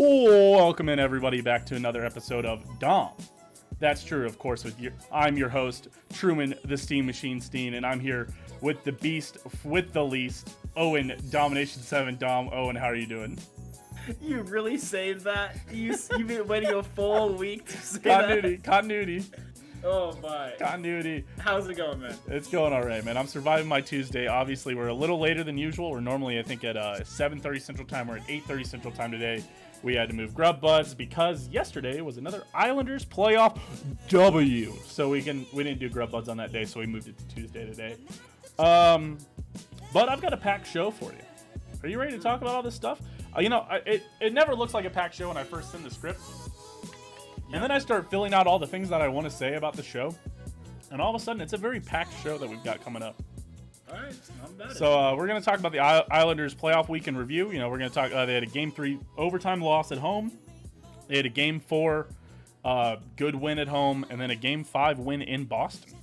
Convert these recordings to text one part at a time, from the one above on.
Welcome in everybody back to another episode of Dom. That's true, of course. With your, I'm your host Truman, the Steam Machine Steen, and I'm here with the beast with the least, Owen Domination Seven. Dom, Owen, how are you doing? You really saved that? You you've been waiting a full week to say Continuity, continuity. Oh my! continuity. How's it going, man? It's going all right, man. I'm surviving my Tuesday. Obviously, we're a little later than usual. We're normally, I think, at uh, 7:30 Central Time. We're at 8:30 Central Time today. We had to move Grub Buds because yesterday was another Islanders playoff W. So we can we didn't do Grub Buds on that day, so we moved it to Tuesday today. Um, but I've got a packed show for you. Are you ready to talk about all this stuff? Uh, you know, I, it it never looks like a packed show when I first send the script, and then I start filling out all the things that I want to say about the show, and all of a sudden it's a very packed show that we've got coming up. So uh, we're going to talk about the Islanders playoff week in review. You know, we're going to talk. Uh, they had a game three overtime loss at home. They had a game four uh, good win at home, and then a game five win in Boston.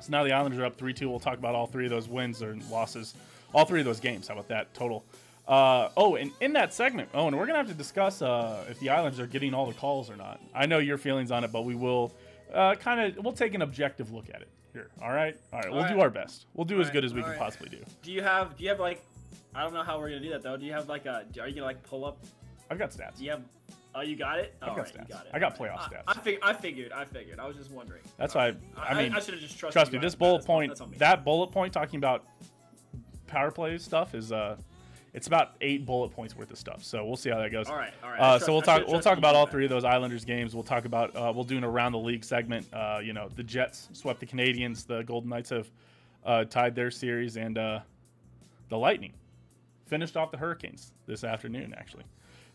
So now the Islanders are up three two. We'll talk about all three of those wins or losses, all three of those games. How about that total? Uh, oh, and in that segment, oh, and we're gonna have to discuss uh, if the Islanders are getting all the calls or not. I know your feelings on it, but we will uh, kind of we'll take an objective look at it here. All right, all right. We'll All do our best. We'll do as All good as we all can right. possibly do. Do you have? Do you have like? I don't know how we're gonna do that though. Do you have like a? Are you gonna like pull up? I've got stats. Do you have? Oh, you got it. I've All got right, stats. You got it. I got playoff I, stats. I, fig- I figured. I figured. I was just wondering. That's why. I, mean, I, should have just trusted. trust you me. This off the bat. bullet point, that bullet point talking about power play stuff is uh, it's about eight bullet points worth of stuff. So we'll see how that goes. All right. All right. Uh, trust- so we'll talk. We'll talk about all three of those Islanders games. We'll talk about. Uh, we'll do an around the league segment. Uh, you know, the Jets swept the Canadiens. The Golden Knights have uh, tied their series, and uh, the Lightning finished off the Hurricanes this afternoon, actually.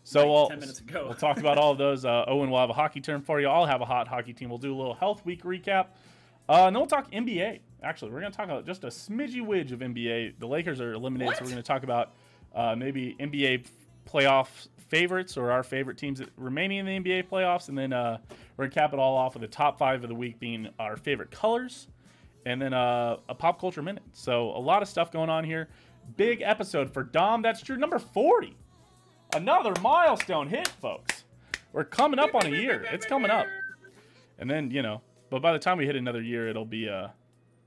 So Like we'll, 10 minutes ago. we'll talk about all of those. Uh, Owen will have a hockey term for you. I'll have a hot hockey team. We'll do a little health week recap. Uh, and then we'll talk NBA. Actually, we're going to talk about just a smidgy widge of NBA. The Lakers are eliminated, so we're going to talk about uh, maybe NBA playoff favorites or our favorite teams remaining in the NBA playoffs. And then uh, we're going to cap it all off with the top five of the week being our favorite colors and then uh, a pop culture minute. So a lot of stuff going on here. Big episode for Dom. That's true. Number 40. Another milestone hit, folks. We're coming up on a year. It's coming up. And then, you know, but by the time we hit another year, it'll be, uh,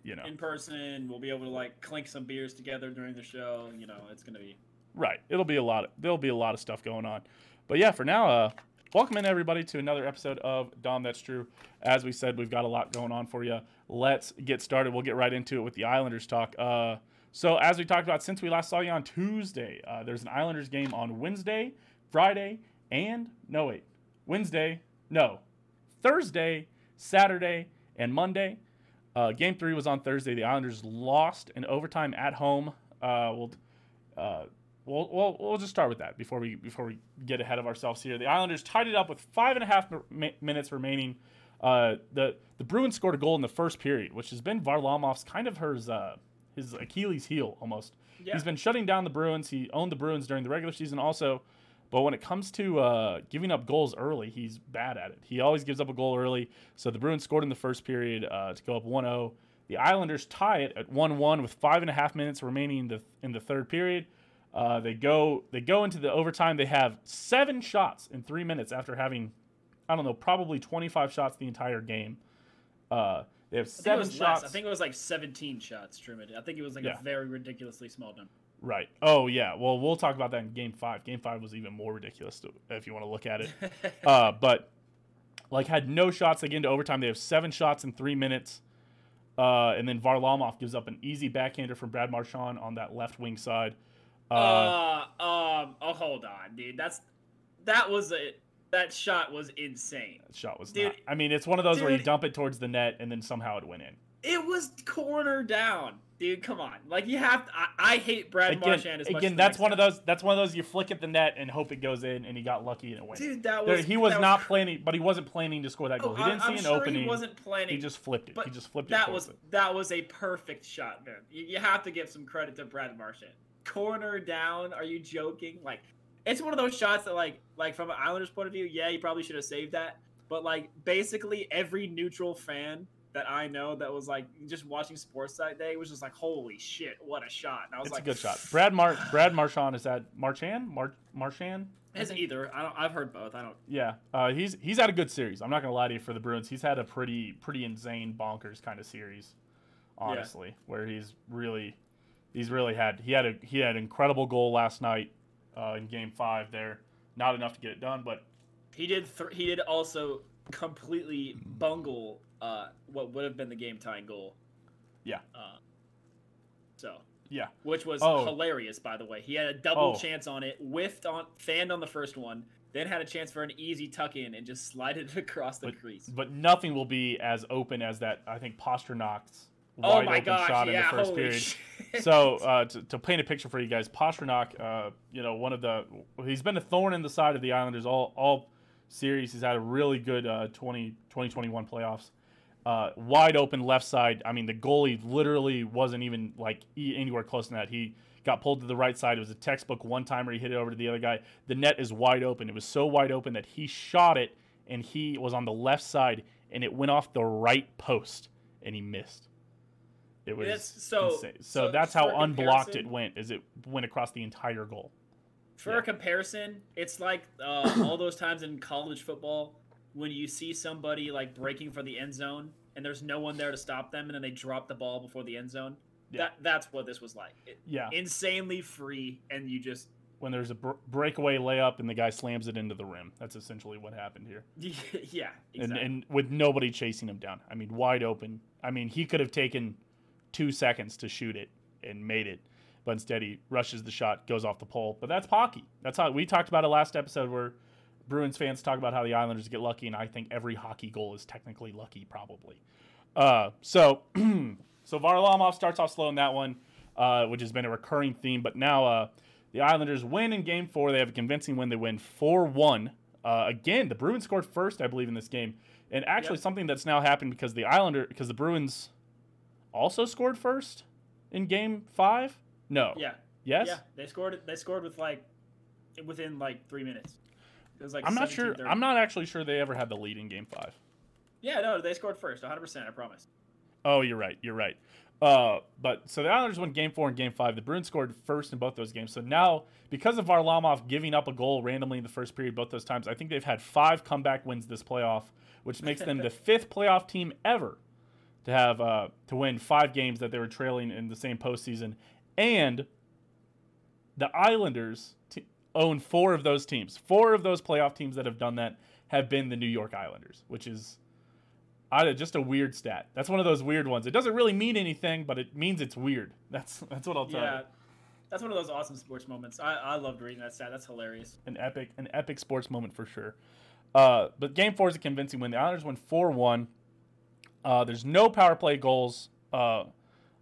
you know, in person. We'll be able to like clink some beers together during the show. You know, it's gonna be. Right. It'll be a lot. Of, there'll be a lot of stuff going on. But yeah, for now, uh, welcome in everybody to another episode of Dom. That's true. As we said, we've got a lot going on for you. Let's get started. We'll get right into it with the Islanders talk. Uh, so as we talked about since we last saw you on Tuesday, uh, there's an Islanders game on Wednesday, Friday, and no wait, Wednesday, no, Thursday, Saturday, and Monday. Uh, game three was on Thursday. The Islanders lost in overtime at home. Uh, we'll, uh, we'll, we'll, we'll just start with that before we before we get ahead of ourselves here. The Islanders tied it up with five and a half mi- minutes remaining. Uh, the the Bruins scored a goal in the first period, which has been Varlamov's kind of his uh, his Achilles heel almost. Yeah. He's been shutting down the Bruins. He owned the Bruins during the regular season also. But when it comes to uh, giving up goals early, he's bad at it. He always gives up a goal early. So the Bruins scored in the first period uh, to go up 1 0. The Islanders tie it at 1 1 with five and a half minutes remaining in the, in the third period. Uh, they go they go into the overtime. They have seven shots in three minutes after having, I don't know, probably 25 shots the entire game. Uh, they have I think it seven shots. less. I think it was like 17 shots, Truman. I think it was like Yeah. a very ridiculously small number. Right. Oh yeah. Well, we'll talk about that in Game Five. Game Five was even more ridiculous to, if you want to look at it. uh, but like had no shots. They get into overtime. They have seven shots in three minutes. Uh, and then Varlamov gives up an easy backhander from Brad Marchand on that left wing side. Uh, Uh, um, oh, hold on, dude. That's that was a that shot was insane. that shot was dude, not. I mean, it's one of those where you dump it towards the net and then somehow it went in. It was corner down, dude. Come on, like you have. To, I, I hate Brad Again, Marchand as much. again, that's one of those. That's one of those you flick at the net and hope it goes in, and he got lucky and it went. in. Dude, that There- was he was that not planning, but he wasn't planning to score that goal. Oh, he didn't I'm, see I'm an sure opening. He wasn't planning. He just flipped it. but he just flipped it. that was it. that was a perfect shot, man. You, you have to give some credit to Brad Marchand. Corner down? Are you joking? Like, it's one of those shots that, like, like from an Islanders point of view, yeah, you probably should have saved that. But like, basically, every neutral fan that I know that was like just watching sports that day was just like, "Holy shit, what a shot!" And I was It's like, a good shot. Brad Mar Brad Marchand is that Marchand Mar Marchand As either. I don't. I've heard both. I don't. Yeah, uh, he's he's had a good series. I'm not gonna lie to you for the Bruins. He's had a pretty pretty insane bonkers kind of series, honestly, where he's really he's really had he had a he had an incredible goal last night uh, in Game Five. There, not enough to get it done, but He did. Th- he did also completely bungle uh, what would have been the game tying goal. Yeah. Uh, so. Yeah. Which was Oh. hilarious, by the way. He had a double Oh. chance on it, whiffed on, fanned on the first one, then had a chance for an easy tuck in and just slid it across the crease. but nothing will be as open as that. I think Pastrnak's Oh wide my open gosh! shot in yeah, the first period. shit. so uh, to, to paint a picture for you guys, Pastrnak, uh, you know, one of the he's been a thorn in the side of the Islanders all all series. He's had a really good uh, 20, 2021 playoffs. Uh, wide open left side. I mean, the goalie literally wasn't even like anywhere close to that. He got pulled to the right side. It was a textbook one timer. He hit it over to the other guy. The net is wide open. It was so wide open that he shot it, and he was on the left side, and it went off the right post, and he missed. It was That's- so-. So, so that's how unblocked it went. Is it went across the entire goal? For Yeah. a comparison, it's like uh, all those times in college football when you see somebody like breaking for the end zone and there's no one there to stop them, and then they drop the ball before the end zone. Yeah. That that's what this was like. It, Yeah. insanely free, and you just when there's a br- breakaway layup and the guy slams it into the rim. That's essentially what happened here. yeah, exactly. And, and with nobody chasing him down. I mean, wide open. I mean, he could have taken two seconds to shoot it and made it, but instead he rushes the shot, goes off the pole. But that's hockey. That's how we talked about it last episode where Bruins fans talk about how the Islanders get lucky, and I think every hockey goal is technically lucky, probably. Uh, so, so Varlamov starts off slow in that one, uh, which has been a recurring theme. But now uh, the Islanders win in Game Four. They have a convincing win. They win four one. Uh, again, the Bruins scored first, I believe, in this game, and actually Yep. something that's now happened because the Islander, because the Bruins also scored first in Game Five. No. yeah, Yes. yeah, they scored. It they scored with like within like three minutes. It was like I'm not sure. 17-30. I'm not actually sure they ever had the lead in Game Five. Yeah, no, they scored first, 100. percent I promise. Oh, you're right. You're right. Uh, but so the Islanders won Game Four and Game Five. The Bruins scored first in both those games. So now, because of Varlamov giving up a goal randomly in the first period both those times, I think they've had five comeback wins this playoff, which makes them the fifth playoff team ever to have uh, to win five games that they were trailing in the same postseason. And the Islanders t- own four of those teams. Four of those playoff teams that have done that have been the New York Islanders, which is I, just a weird stat. That's one of those weird ones. It doesn't really mean anything, but it means it's weird. That's that's what I'll tell Yeah, you. that's one of those awesome sports moments. I I loved reading that stat. That's hilarious. An epic an epic sports moment for sure. Uh, but game four is a convincing win. The Islanders win four one. Uh, there's no power play goals uh,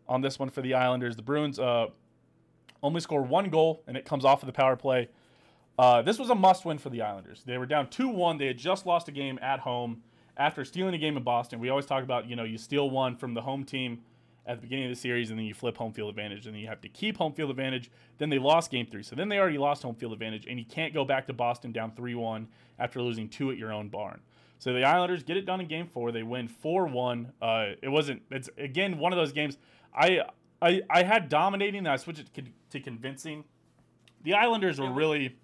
on this one for the Islanders. The Bruins uh, only score one goal, and it comes off of the power play. Uh, this was a must win for the Islanders. They were down 2 1. They had just lost a game at home after stealing a game in Boston. We always talk about, you know, you steal one from the home team at the beginning of the series, and then you flip home field advantage, and then you have to keep home field advantage. Then they lost game three. So then they already lost home field advantage, and you can't go back to Boston down 3 1 after losing two at your own barn. So the Islanders get it done in game four. They win 4 1. Uh, it wasn't, it's again one of those games. I, I, I had dominating, and I switched it to, convincing. The Islanders were really.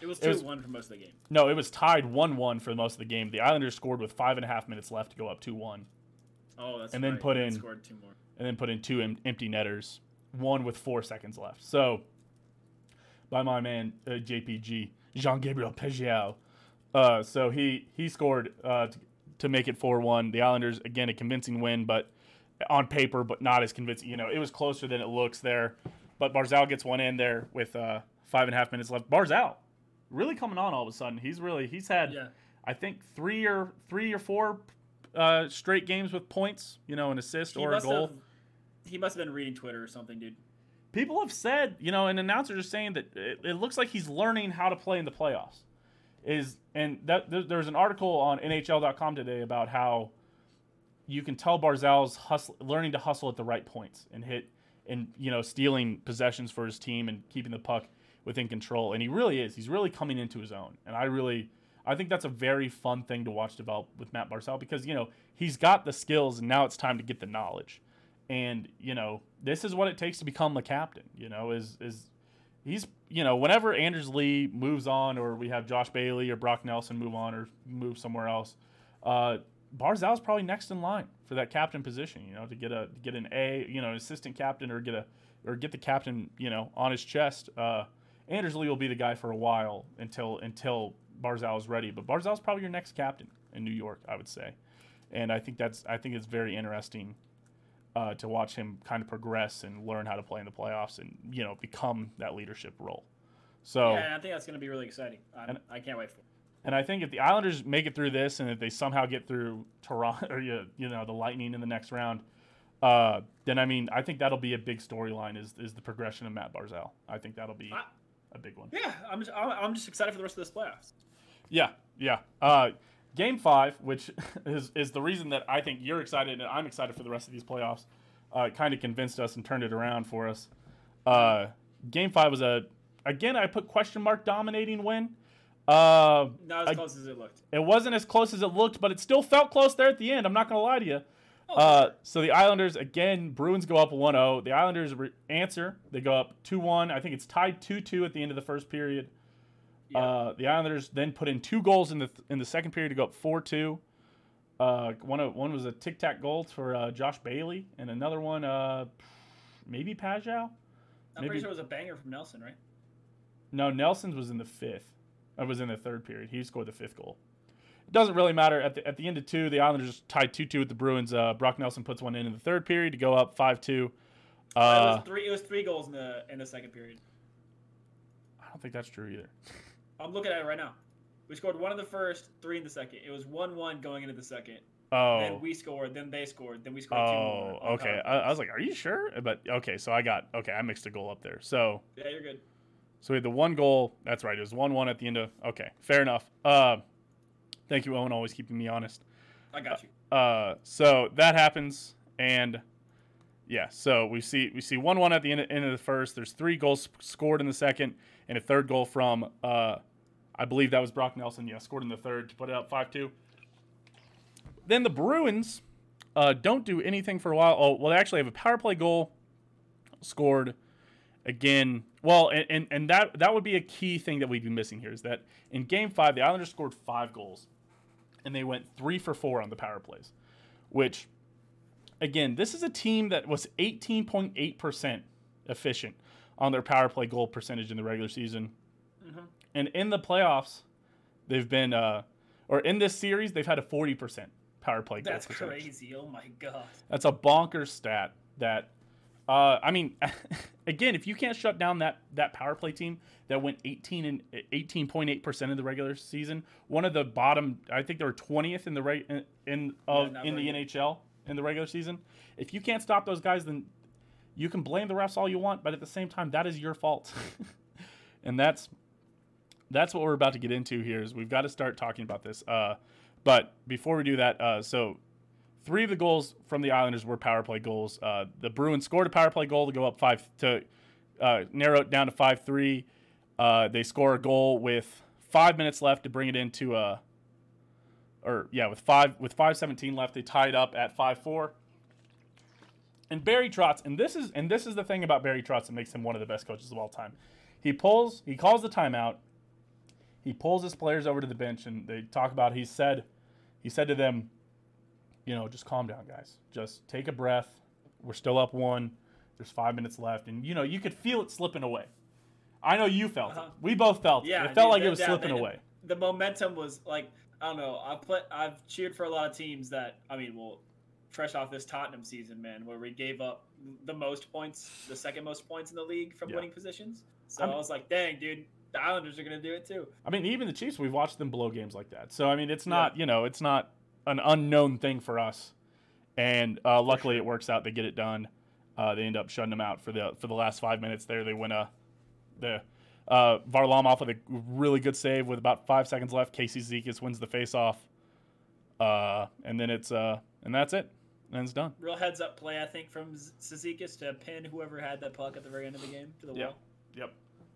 It was It was- two one for most of the game. No, it was tied 1 1 for most of the game. The Islanders scored with five and a half minutes left to go up 2 1, Oh, that's And then right. put in- scored two more. and then put in two em- empty netters, one with four seconds left. So, by my man, uh, JPG, Jean Gabriel Pageau. Uh, so he, he scored uh, to, to make it 4 1. The Islanders, again, a convincing win, but on paper, but not as convincing. You know, it was closer than it looks there. But Barzal gets one in there with uh, five and a half minutes left. Barzal really coming on all of a sudden. He's really, he's had. Yeah. I think three or three or four uh, straight games with points, you know, an assist He or a goal. have. He must have been reading Twitter or something, dude. People have said, you know, and announcers are saying that it, it looks like he's learning how to play in the playoffs. Is and that there, there's an article on NHL.com today about how you can tell Barzal's hustle, learning to hustle at the right points and hit and you know stealing possessions for his team and keeping the puck within control. And he really is. He's really coming into his own. And I really, I think that's a very fun thing to watch develop with Matt Barzal because you know he's got the skills and now it's time to get the knowledge. And you know this is what it takes to become the captain. You know is is he's you know whenever Anders Lee moves on, or we have Josh Bailey or Brock Nelson move on or move somewhere else, uh, Barzal's probably next in line for that captain position. You know, to get a to get an A, you know, assistant captain or get a or get the captain, you know, on his chest. Uh, Anders Lee will be the guy for a while until until Barzal is ready. But Barzal's probably your next captain in New York, I would say, and I think that's I think it's very interesting uh, to watch him kind of progress and learn how to play in the playoffs and you know become that leadership role. So yeah, I think that's going to be really exciting. And- I can't wait for it. and I think if the Islanders make it through this, and if they somehow get through Toronto or you, know the Lightning in the next round, uh, then I mean I think that'll be a big storyline. Is is the progression of Matt Barzal. I think that'll be I- a big one. Yeah, I'm just, I'm I'm just excited for the rest of this playoffs. Yeah, yeah. Uh, game five, which is is the reason that I think you're excited and I'm excited for the rest of these playoffs, uh, kind of convinced us and turned it around for us. Uh, game five was a again I put question mark dominating win. Uh, Not as I- close as it looked. it wasn't as close as it looked, but it still felt close there at the end. I'm not gonna lie to you. Oh, Uh, so the Islanders again, Bruins go up 1-0. The Islanders re- answer. They go up 2-1. I think it's tied 2-2 at the end of the first period. Yeah. Uh, the Islanders then put in two goals in the in the second period to go up 4-2. Uh, one of, one was a tic tac goal for uh, Josh Bailey, and another one uh, maybe Pageau. I'm maybe- pretty sure it was a banger from Nelson, right? No, Nelson's was in the fifth. It was in the third period. He scored the fifth goal. It doesn't really matter. At the, at the end of two, the Islanders tied 2 2 with the Bruins. Uh, Brock Nelson puts one in in the third period to go up 5 2. it Uh, was three. It was three goals in the in the second period. I don't think that's true either. I'm looking at it right now. We scored one in the first, three in the second. It was one-one going into the second. Oh. Then we scored. Then they scored. Then we scored two Oh, more. on okay. I, I was like, are you sure? But okay, so I got, okay, I mixed a goal up there. So, yeah, you're good. so we had the one goal. That's right. It was 1 1 at the end of, okay, fair enough. Uh, thank you, Owen, always keeping me honest. I got you. Uh, so that happens, and yeah, so we see we see one one at the end, end of the first. There's three goals scored in the second, and a third goal from uh, I believe that was Brock Nelson. Yeah, scored in the third to put it up five two. Then the Bruins uh, don't do anything for a while. Oh, well, they actually have a power play goal scored again. Well, and, and, and that that would be a key thing that we'd be missing here is that in Game Five, the Islanders scored five goals and they went three for four on the power plays, which, again, this is a team that was 18.8% efficient on their power play goal percentage in the regular season. Mhm. And in the playoffs, they've been, uh, or in this series, they've had a 40% power play That's percentage. crazy. Oh my god. That's a bonkers stat that uh, I mean again, if you can't shut down that that power play team that went 18 and 18.8% in the regular season, one of the bottom I think they were 20th in the reg, in, in of in the NHL in the regular season. If you can't stop those guys then you can blame the refs all you want, but at the same time that is your fault. and that's that's what we're about to get into here is we've got to start talking about this. Uh, but before we do that, uh, so three of the goals from the Islanders were power play goals. Uh, the Bruins scored a power play goal to go up five to uh, narrow it down to five three. Uh, they score a goal with five minutes left to bring it into a, or yeah, with five with five seventeen left, they tied up at five four. And Barry Trotz, and this is and this is the thing about Barry Trotz that makes him one of the best coaches of all time. He pulls, he calls the timeout. He pulls his players over to the bench, and they talk about. He said, he said to them, you know, just calm down, guys. Just take a breath. We're still up one. There's five minutes left, and you know you could feel it slipping away. I know you felt Uh-huh. it. We both felt Yeah, it. It felt dude, like it was slipping away. The momentum was like I don't know. I play. I've cheered for a lot of teams that I mean, well, fresh off this Tottenham season, man, where we gave up the most points, the second most points in the league from Yeah. winning positions. So I'm- i was like, dang, dude, the Islanders are gonna do it too. I mean, even the Chiefs, we've watched them blow games like that. So I mean, it's not you know, it's not an unknown thing for us. And uh, luckily, it works out. They get it done. Uh, they end up shutting them out for the for the last five minutes. There, they win a the uh, Varlamov with a really good save with about five seconds left. Casey Cizikas wins the faceoff, uh, and then it's uh, and that's it. And it's done. Real heads up play, I think, from Z- Cizikas to pin whoever had that puck at the very end of the game to the Yeah. wall. Yep.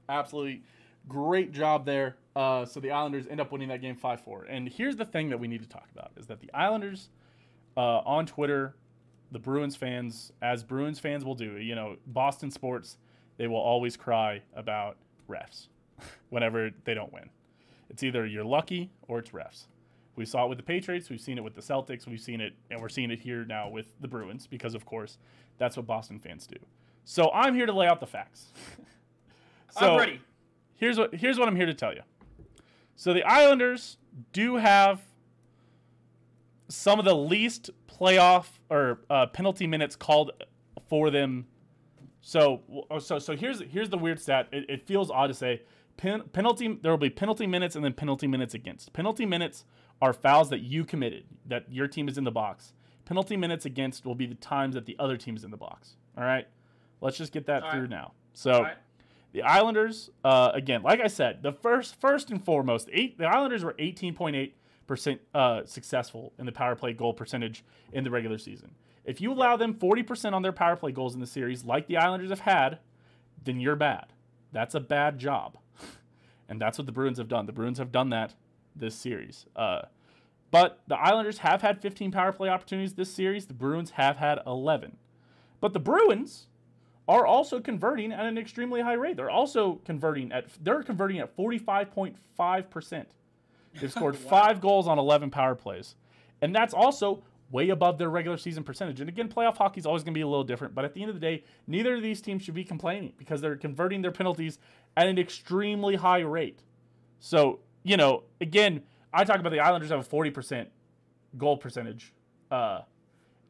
Absolutely great job there. Uh, so the Islanders end up winning that game 5 4. And here's the thing that we need to talk about is that the Islanders uh, on Twitter, the Bruins fans, as Bruins fans will do, you know, Boston sports, they will always cry about refs whenever they don't win. It's either you're lucky or it's refs. We saw it with the Patriots, we've seen it with the Celtics, we've seen it, and we're seeing it here now with the Bruins because, of course, that's what Boston fans do. So I'm here to lay out the facts. so I'm ready. Here's what here's what I'm here to tell you. So the Islanders do have some of the least playoff or uh, penalty minutes called for them. So so so here's here's the weird stat. It, it feels odd to say pen, penalty. There will be penalty minutes and then penalty minutes against. Penalty minutes are fouls that you committed that your team is in the box. Penalty minutes against will be the times that the other team is in the box. All right, let's just get that All through right. now. So. The Islanders, uh, again, like I said, the first, first and foremost, eight, the Islanders were 18.8 percent uh, successful in the power play goal percentage in the regular season. If you allow them 40 percent on their power play goals in the series, like the Islanders have had, then you're bad. That's a bad job, and that's what the Bruins have done. The Bruins have done that this series. Uh, but the Islanders have had 15 power play opportunities this series. The Bruins have had 11. But the Bruins are also converting at an extremely high rate. They're also converting at they're converting at 45.5%. They've scored Wow. 5 goals on 11 power plays. And that's also way above their regular season percentage. And again, playoff hockey is always going to be a little different, but at the end of the day, neither of these teams should be complaining because they're converting their penalties at an extremely high rate. So, you know, again, I talk about the Islanders have a 40% goal percentage. Uh,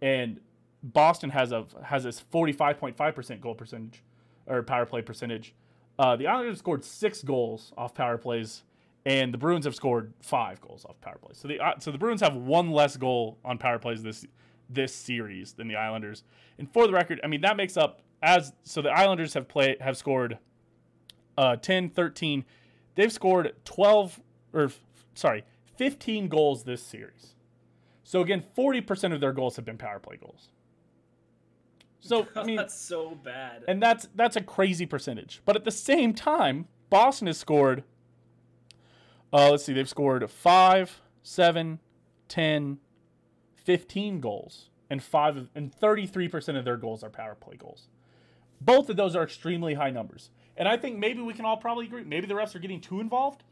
and Boston has a has a 45.5% goal percentage or power play percentage. Uh, the Islanders scored six goals off power plays, and the Bruins have scored five goals off power plays. So the uh, so the Bruins have one less goal on power plays this this series than the Islanders. And for the record, I mean that makes up as so the Islanders have played have scored uh, 10, 13. They've scored 12 or sorry, 15 goals this series. So again, 40% of their goals have been power play goals. So I mean, that's so bad. and that's that's a crazy percentage. But at the same time, Boston has scored. Uh, let's see, they've scored 5, 7, 10, 15 goals, and five of, and 33% of their goals are power play goals. Both of those are extremely high numbers. And I think maybe we can all probably agree. Maybe the refs are getting too involved.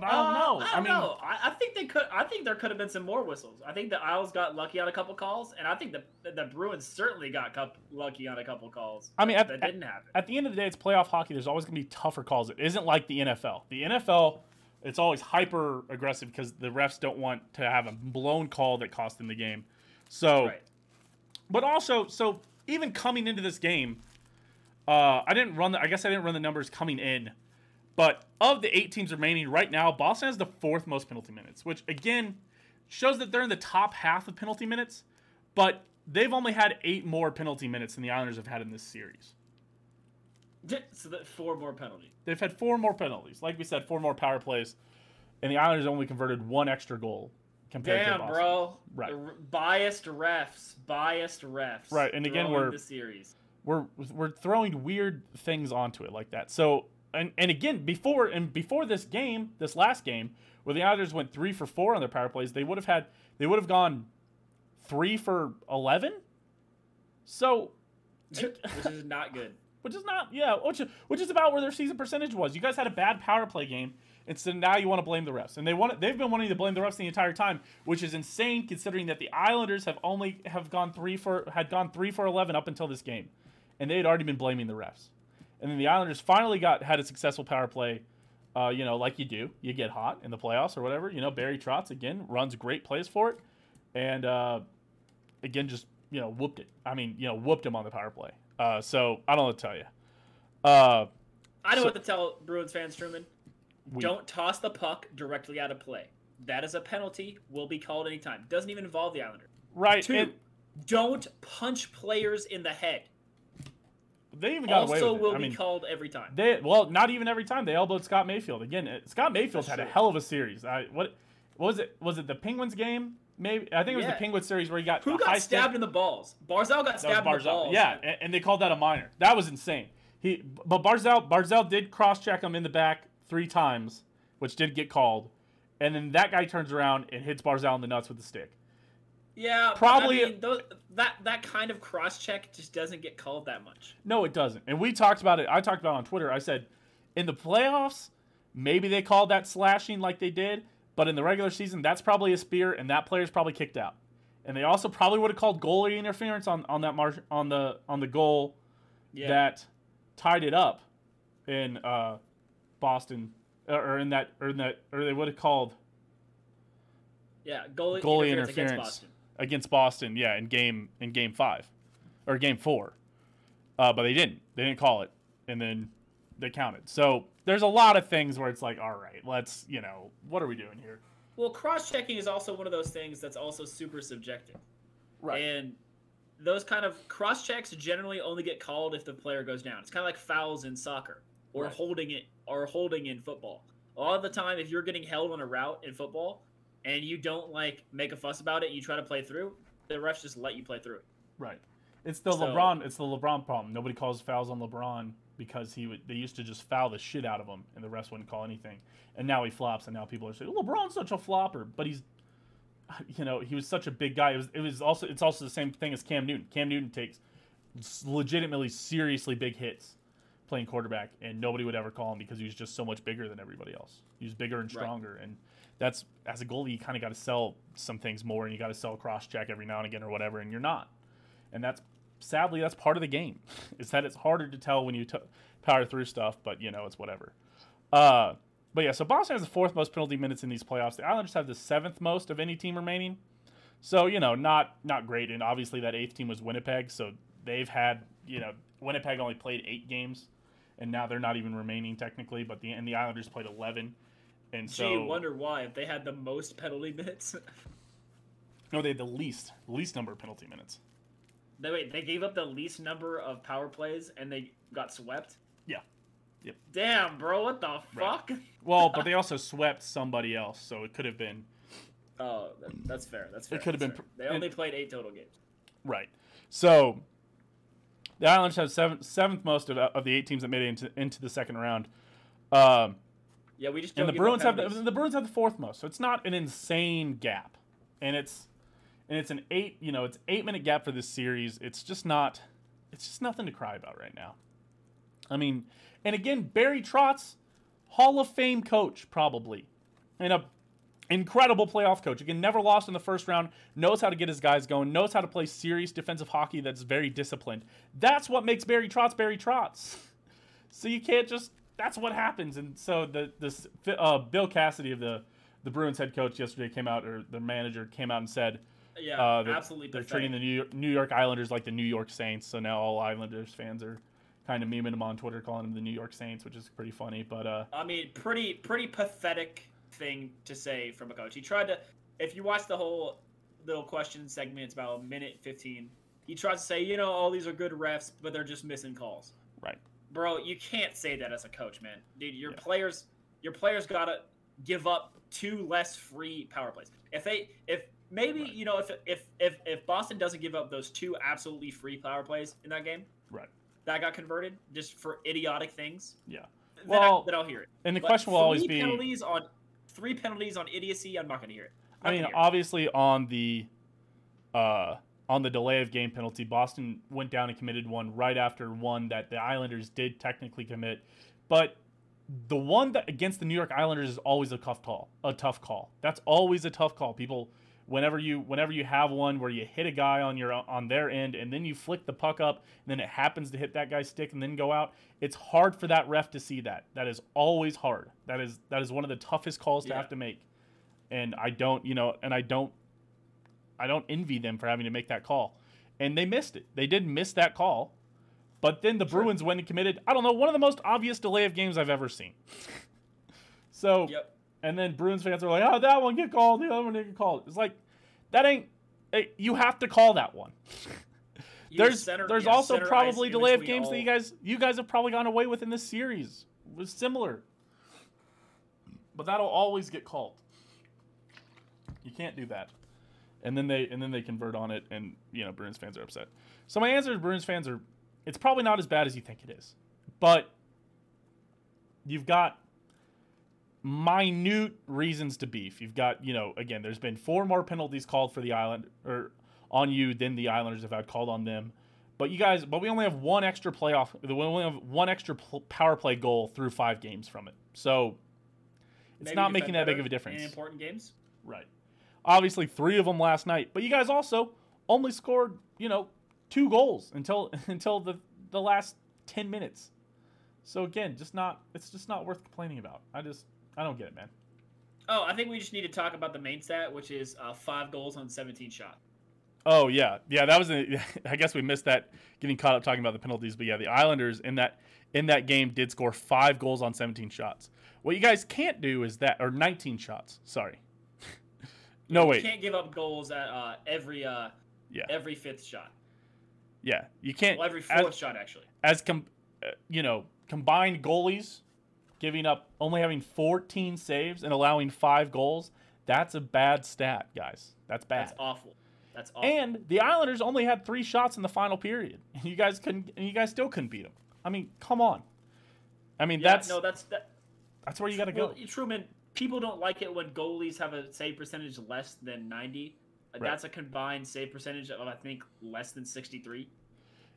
But I don't Uh, know. I don't mean, know. I, I think they could. I think there could have been some more whistles. I think the Isles got lucky on a couple calls, and I think the the Bruins certainly got cup, lucky on a couple calls. I mean, that, at- that didn't happen. at the end of the day, it's playoff hockey. There's always going to be tougher calls. It isn't like the NFL. The NFL, it's always hyper aggressive because the refs don't want to have a blown call that cost them the game. So, right. but also, so even coming into this game, uh, I didn't run. The, I guess I didn't run the numbers coming in, but of the eight teams remaining right now, Boston has the fourth most penalty minutes, which again shows that they're in the top half of penalty minutes. But they've only had eight more penalty minutes than the Islanders have had in this series. So that four more penalties. They've had four more penalties. Like we said, four more power plays, and the Islanders only converted one extra goal compared to Damn, Boston. bro. Right. R- biased refs. Biased refs. Right, and again, we're- the series. We're we're throwing weird things onto it like that. So and and again before and before this game, this last game, where the Islanders went three for four on their power plays, they would have had they would have gone three for eleven. So which is not good. which is not yeah, which which is about where their season percentage was. You guys had a bad power play game, and so now you want to blame the refs, and they want they've been wanting to blame the refs the entire time, which is insane considering that the Islanders have only have gone three for had gone three for eleven up until this game, and they had already been blaming the refs, and then the Islanders finally got had a successful power play. Uh, you know, like you do, you get hot in the playoffs or whatever. You know, Barry Trotz again runs great plays for it, and uh, again just you know whooped it. I mean, you know, whooped him on the power play. Uh, so I don't know what to tell you. Uh, I don't know So- what to tell Bruins fans, Truman. we, Don't toss the puck directly out of play. That is a penalty. Will be called anytime. Doesn't even involve the Islanders. right. Two, and don't punch players in the head. They even got away Also, with it. will I be mean, called every time. they well, not even every time they elbowed Scott Mayfield again. uh, Scott Mayfield's That's had a hell of a series. I what, what was it? Was it the Penguins game? Maybe I think it was Yeah. the Penguins series where he got Who got stick. stabbed in the balls? Barzal got stabbed in the balls. Yeah, and, and they called that a minor. That was insane. He but Barzal Barzal did cross check him in the back three times, which did get called, and then that guy turns around and hits Barzal in the nuts with the stick. Yeah, Probably- I mean, those, that that kind of cross check just doesn't get called that much. No, it doesn't. And we talked about it. I talked about it on Twitter. I said, in the playoffs, maybe they called that slashing like they did, but in the regular season, that's probably a spear, and that player's probably kicked out. And they also probably would have called goalie interference on, on that mar- on the on the goal Yeah. that tied it up in uh, Boston, or or in that or in that or they would have called yeah, goalie, goalie interference, interference, against Boston. yeah, in game in game five or game four, uh, but they didn't. They didn't call it, and then they counted. So there's a lot of things where it's like, all right, let's you know, what are we doing here? Well, cross checking is also one of those things that's also super subjective. Right? And those kind of cross checks generally only get called if the player goes down. It's kind of like fouls in soccer or Right. holding it or holding in football. A lot of the time, if you're getting held on a route in football and you don't like make a fuss about it, you try to play through. The refs just let you play through it. Right. It's the So- LeBron. It's the LeBron problem. Nobody calls fouls on LeBron because he would. They used to just foul the shit out of him, and the refs wouldn't call anything. And now he flops, and now people are saying LeBron's such a flopper, but he's, you know, he was such a big guy. It was. It was also. It's also the same thing as Cam Newton. Cam Newton takes legitimately, seriously big hits playing quarterback, and nobody would ever call him because he was just so much bigger than everybody else. He was bigger and Right. stronger, and that's as a goalie, you kind of got to sell some things more, and you got to sell cross check every now and again or whatever, and you're not. And that's sadly that's part of the game is that it's harder to tell when you t- power through stuff but you know it's whatever. Uh, but yeah so boston has the fourth most penalty minutes in these playoffs. The islanders have the seventh most of any team remaining. So you know not not great and obviously that eighth team was winnipeg so they've had you know winnipeg only played eight games and now they're not even remaining technically but the and the islanders played 11 and so Gee, wonder why if they had the most penalty minutes. no they had the least least number of penalty minutes they wait, they gave up the least number of power plays and they got swept. Yeah. Yep. Damn, bro, what the Right. fuck? well but they also swept somebody else so it could have been Oh, that, that's fair. That's fair. It could have been fair. They only played eight total games. Right. So the Islanders have seven, seventh most of, of the eight teams that made it into, into the second round. Um, Yeah, we just and the Bruins have the, the Bruins have the fourth most. So it's not an insane gap. And it's and it's an eight, you know, it's eight minute gap for this series. It's just not it's just nothing to cry about right now. I mean, and again, Barry Trotz, Hall of Fame coach, probably. And a incredible playoff coach. Again, never lost in the first round, knows how to get his guys going, knows how to play serious defensive hockey that's very disciplined. That's what makes Barry Trotz Barry Trotz. So you can't just that's what happens. And so the this uh, Bill Cassidy of the the Bruins head coach yesterday came out or the manager came out and said yeah, uh, that absolutely. they're treating the New York, New York Islanders like the New York Saints. So now all Islanders fans are kind of memeing them on Twitter, calling them the New York Saints, which is pretty funny. But uh, I mean, pretty pretty pathetic thing to say from a coach. He tried to. If you watch the whole little question segment, it's about a minute fifteen. He tries to say, you know, all these are good refs, but they're just missing calls. right, Bro, you can't say that as a coach, man. Dude, your Yeah. players, your players gotta give up two less free power plays. If they, if maybe Right. you know, if if if if Boston doesn't give up those two absolutely free power plays in that game, right, that got converted just for idiotic things. yeah. then, Well, I, then I'll hear it. And the But question will always three be. penalties on three penalties on idiocy. I'm not gonna hear it. I Not mean, gonna it. obviously on the uh, on the delay of game penalty, Boston went down and committed one right after one that the Islanders did technically commit, but the one that against the New York Islanders is always a tough call. A tough call. That's always a tough call. People, whenever you whenever you have one where you hit a guy on your on their end and then you flick the puck up and then it happens to hit that guy's stick and then go out, it's hard for that ref to see that. That is always hard. That is that is one of the toughest calls to Yeah. have to make. And I don't, you know, and I don't I don't envy them for having to make that call. And they missed it. They did miss that call. But then the Sure. Bruins went and committed, I don't know, one of the most obvious delay of games I've ever seen. so, Yep. and then Bruins fans are like, oh, that one get called, the other one didn't get called. It's like, that ain't, eh, you have to call that one. There's center- there's yeah, also probably delay of games that you guys you guys have probably gone away with in this series. It was similar. But that'll always get called. You can't do that. And then they and then they convert on it and you know Bruins fans are upset. So my answer is Bruins fans are it's probably not as bad as you think it is. But you've got minute reasons to beef. You've got, you know, again, there's been four more penalties called for the island or on you than the Islanders have had called on them. But you guys, but we only have one extra playoff. We only have one extra power play goal through five games from it. So it's Maybe not making that big of a difference. in important games. Right. Obviously, three of them last night, but you guys also only scored, you know, two goals until until the the last ten minutes. So again, just not it's just not worth complaining about. I just I don't get it, man. Oh, I think we just need to talk about the main stat, which is uh, five goals on 17 shots. Oh yeah, yeah. That was. A, I guess we missed that getting caught up talking about the penalties. But yeah, the Islanders in that in that game did score five goals on 17 shots. What you guys can't do is that, or 19 shots. Sorry. No you wait. can't give up goals at uh, every uh, Yeah. every fifth shot. Yeah, you can't. Well, every as- fourth shot actually. as com- uh, you know combined goalies giving up only having 14 saves and allowing five goals that's a bad stat guys that's bad That's awful. That's awful. and the islanders only had three shots in the final period and you guys couldn't and you guys still couldn't beat them i mean come on i mean yeah, that's no, that's that. that's where you got to Well, go Truman, people don't like it when goalies have a save percentage less than 90. Uh, Right. That's a combined save percentage of I think less than 63.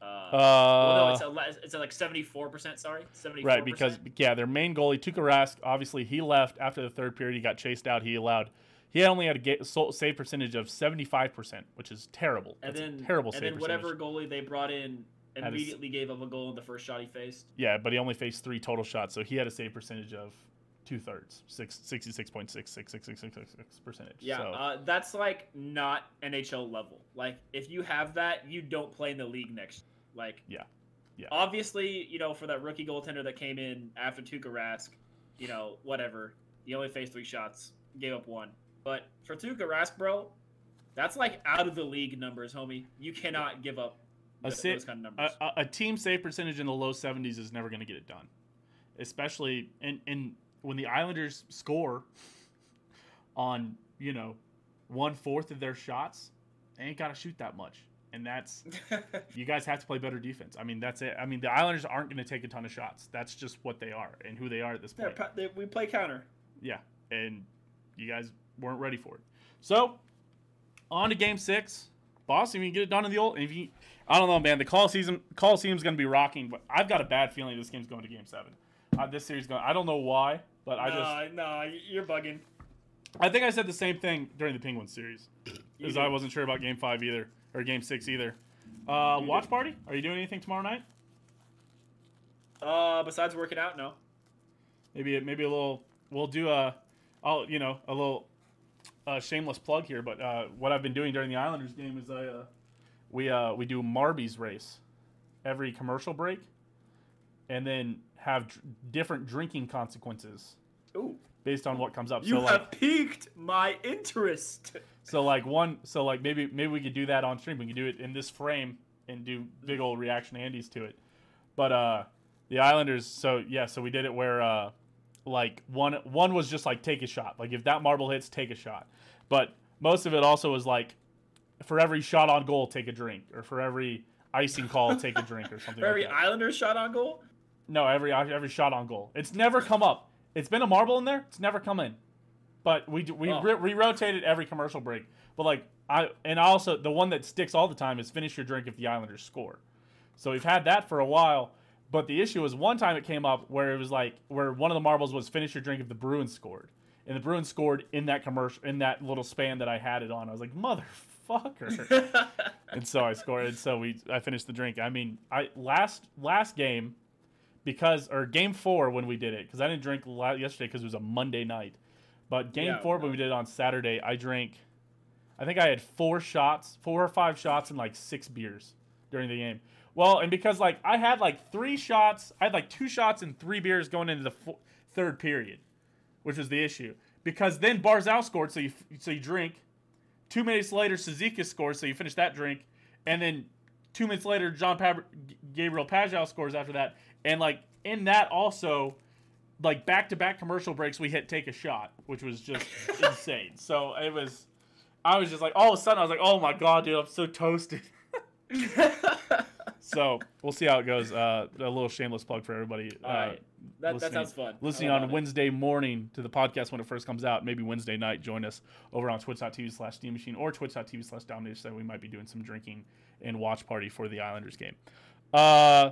Uh, uh, well, no, it's a less, it's a like 74%. Sorry, 74%. right because yeah their main goalie Tuukka Rask obviously he left after the third period he got chased out he allowed he only had a so- save percentage of 75% which is terrible and That's then terrible and save then percentage. whatever goalie they brought in Had a s- immediately gave up a goal in the first shot he faced. Yeah, but he only faced three total shots, so he had a save percentage of two thirds, six, 66.66666 percentage. Yeah, So, uh, that's like not NHL level. Like if you have that, you don't play in the league next. Like Yeah. Yeah. Obviously, you know, for that rookie goaltender that came in after Tuukka Rask, you know, whatever. He only faced three shots, gave up one. But for Tuukka Rask, bro, that's like out of the league numbers, homie. You cannot give up A kind of numbers. a, a, a team save percentage in the low 70s is never going to get it done, especially in, in when the Islanders score on you know one fourth of their shots. They ain't got to shoot that much, and that's you guys have to play better defense. I mean, that's it. I mean, the Islanders aren't going to take a ton of shots. That's just what they are and who they are at this point. pa- they- we play counter. Yeah, and you guys weren't ready for it. So, on to Game Six. Boston, you get it done in the old. If you, I don't know, man. The Coliseum, Coliseum's going to be rocking, but I've got a bad feeling this game's going to Game Seven. Uh, this series going. I don't know why, but I just. no, no, you're bugging. I think I said the same thing during the Penguins series, because. I wasn't sure about Game Five either or Game Six either. Uh, watch party? Are you doing anything tomorrow night? Uh, besides working out, no. Maybe maybe a little. We'll do a, I'll you know a little, uh, shameless plug here. But uh, what I've been doing during the Islanders game is I, uh, we uh, we do Marby's race, every commercial break, and then have different drinking consequences Ooh, based on what comes up. you so have like piqued my interest. so like one so like maybe maybe we could do that on stream. We could do it in this frame and do big old reaction Andes to it. But uh, the Islanders. So yeah, so we did it where uh, like one one was just like take a shot. Like if that marble hits, take a shot. But most of it also was like for every shot on goal, take a drink, or for every icing call, take a drink, or something. For every like that. Islander shot on goal. No, every every shot on goal. It's never come up. It's been a marble in there. It's never come in. But we do- we Oh. re- we rotated every commercial break. But like I and also the one that sticks all the time is finish your drink if the Islanders score. So we've had that for a while. But the issue was one time it came up where it was like where one of the marbles was finish your drink if the Bruins scored, and the Bruins scored in that commercial in that little span that I had it on. I was like motherfucker and so I scored. And so we, I finished the drink. I mean, I last last game because or game four when we did it because I didn't drink yesterday because it was a Monday night. But game Yeah, four when we did it on Saturday, I drank. I think I had four shots, four or five shots, and like six beers during the game. Well, and because like I had like three shots, I had like two shots and three beers going into the third period, which was the issue. Because then Barzal scored, so you so you drink. Two minutes later, Suzuki scores, so you finish that drink, and then two minutes later, John Pab- Gabriel Pageau scores after that, and like in that also, like back to back commercial breaks, we hit take a shot, which was just insane. So it was, I was just like all of a sudden I was like, oh my god, dude, I'm so toasted. so we'll see how it goes. Uh, a little shameless plug for everybody. All uh, right. That, that listening- sounds fun. Listening on it. Wednesday morning to the podcast when it first comes out, maybe Wednesday night, join us over on twitch.tv slash Steam Machine or twitch.tv slash Domination. So we might be doing some drinking and watch party for the Islanders game. Uh,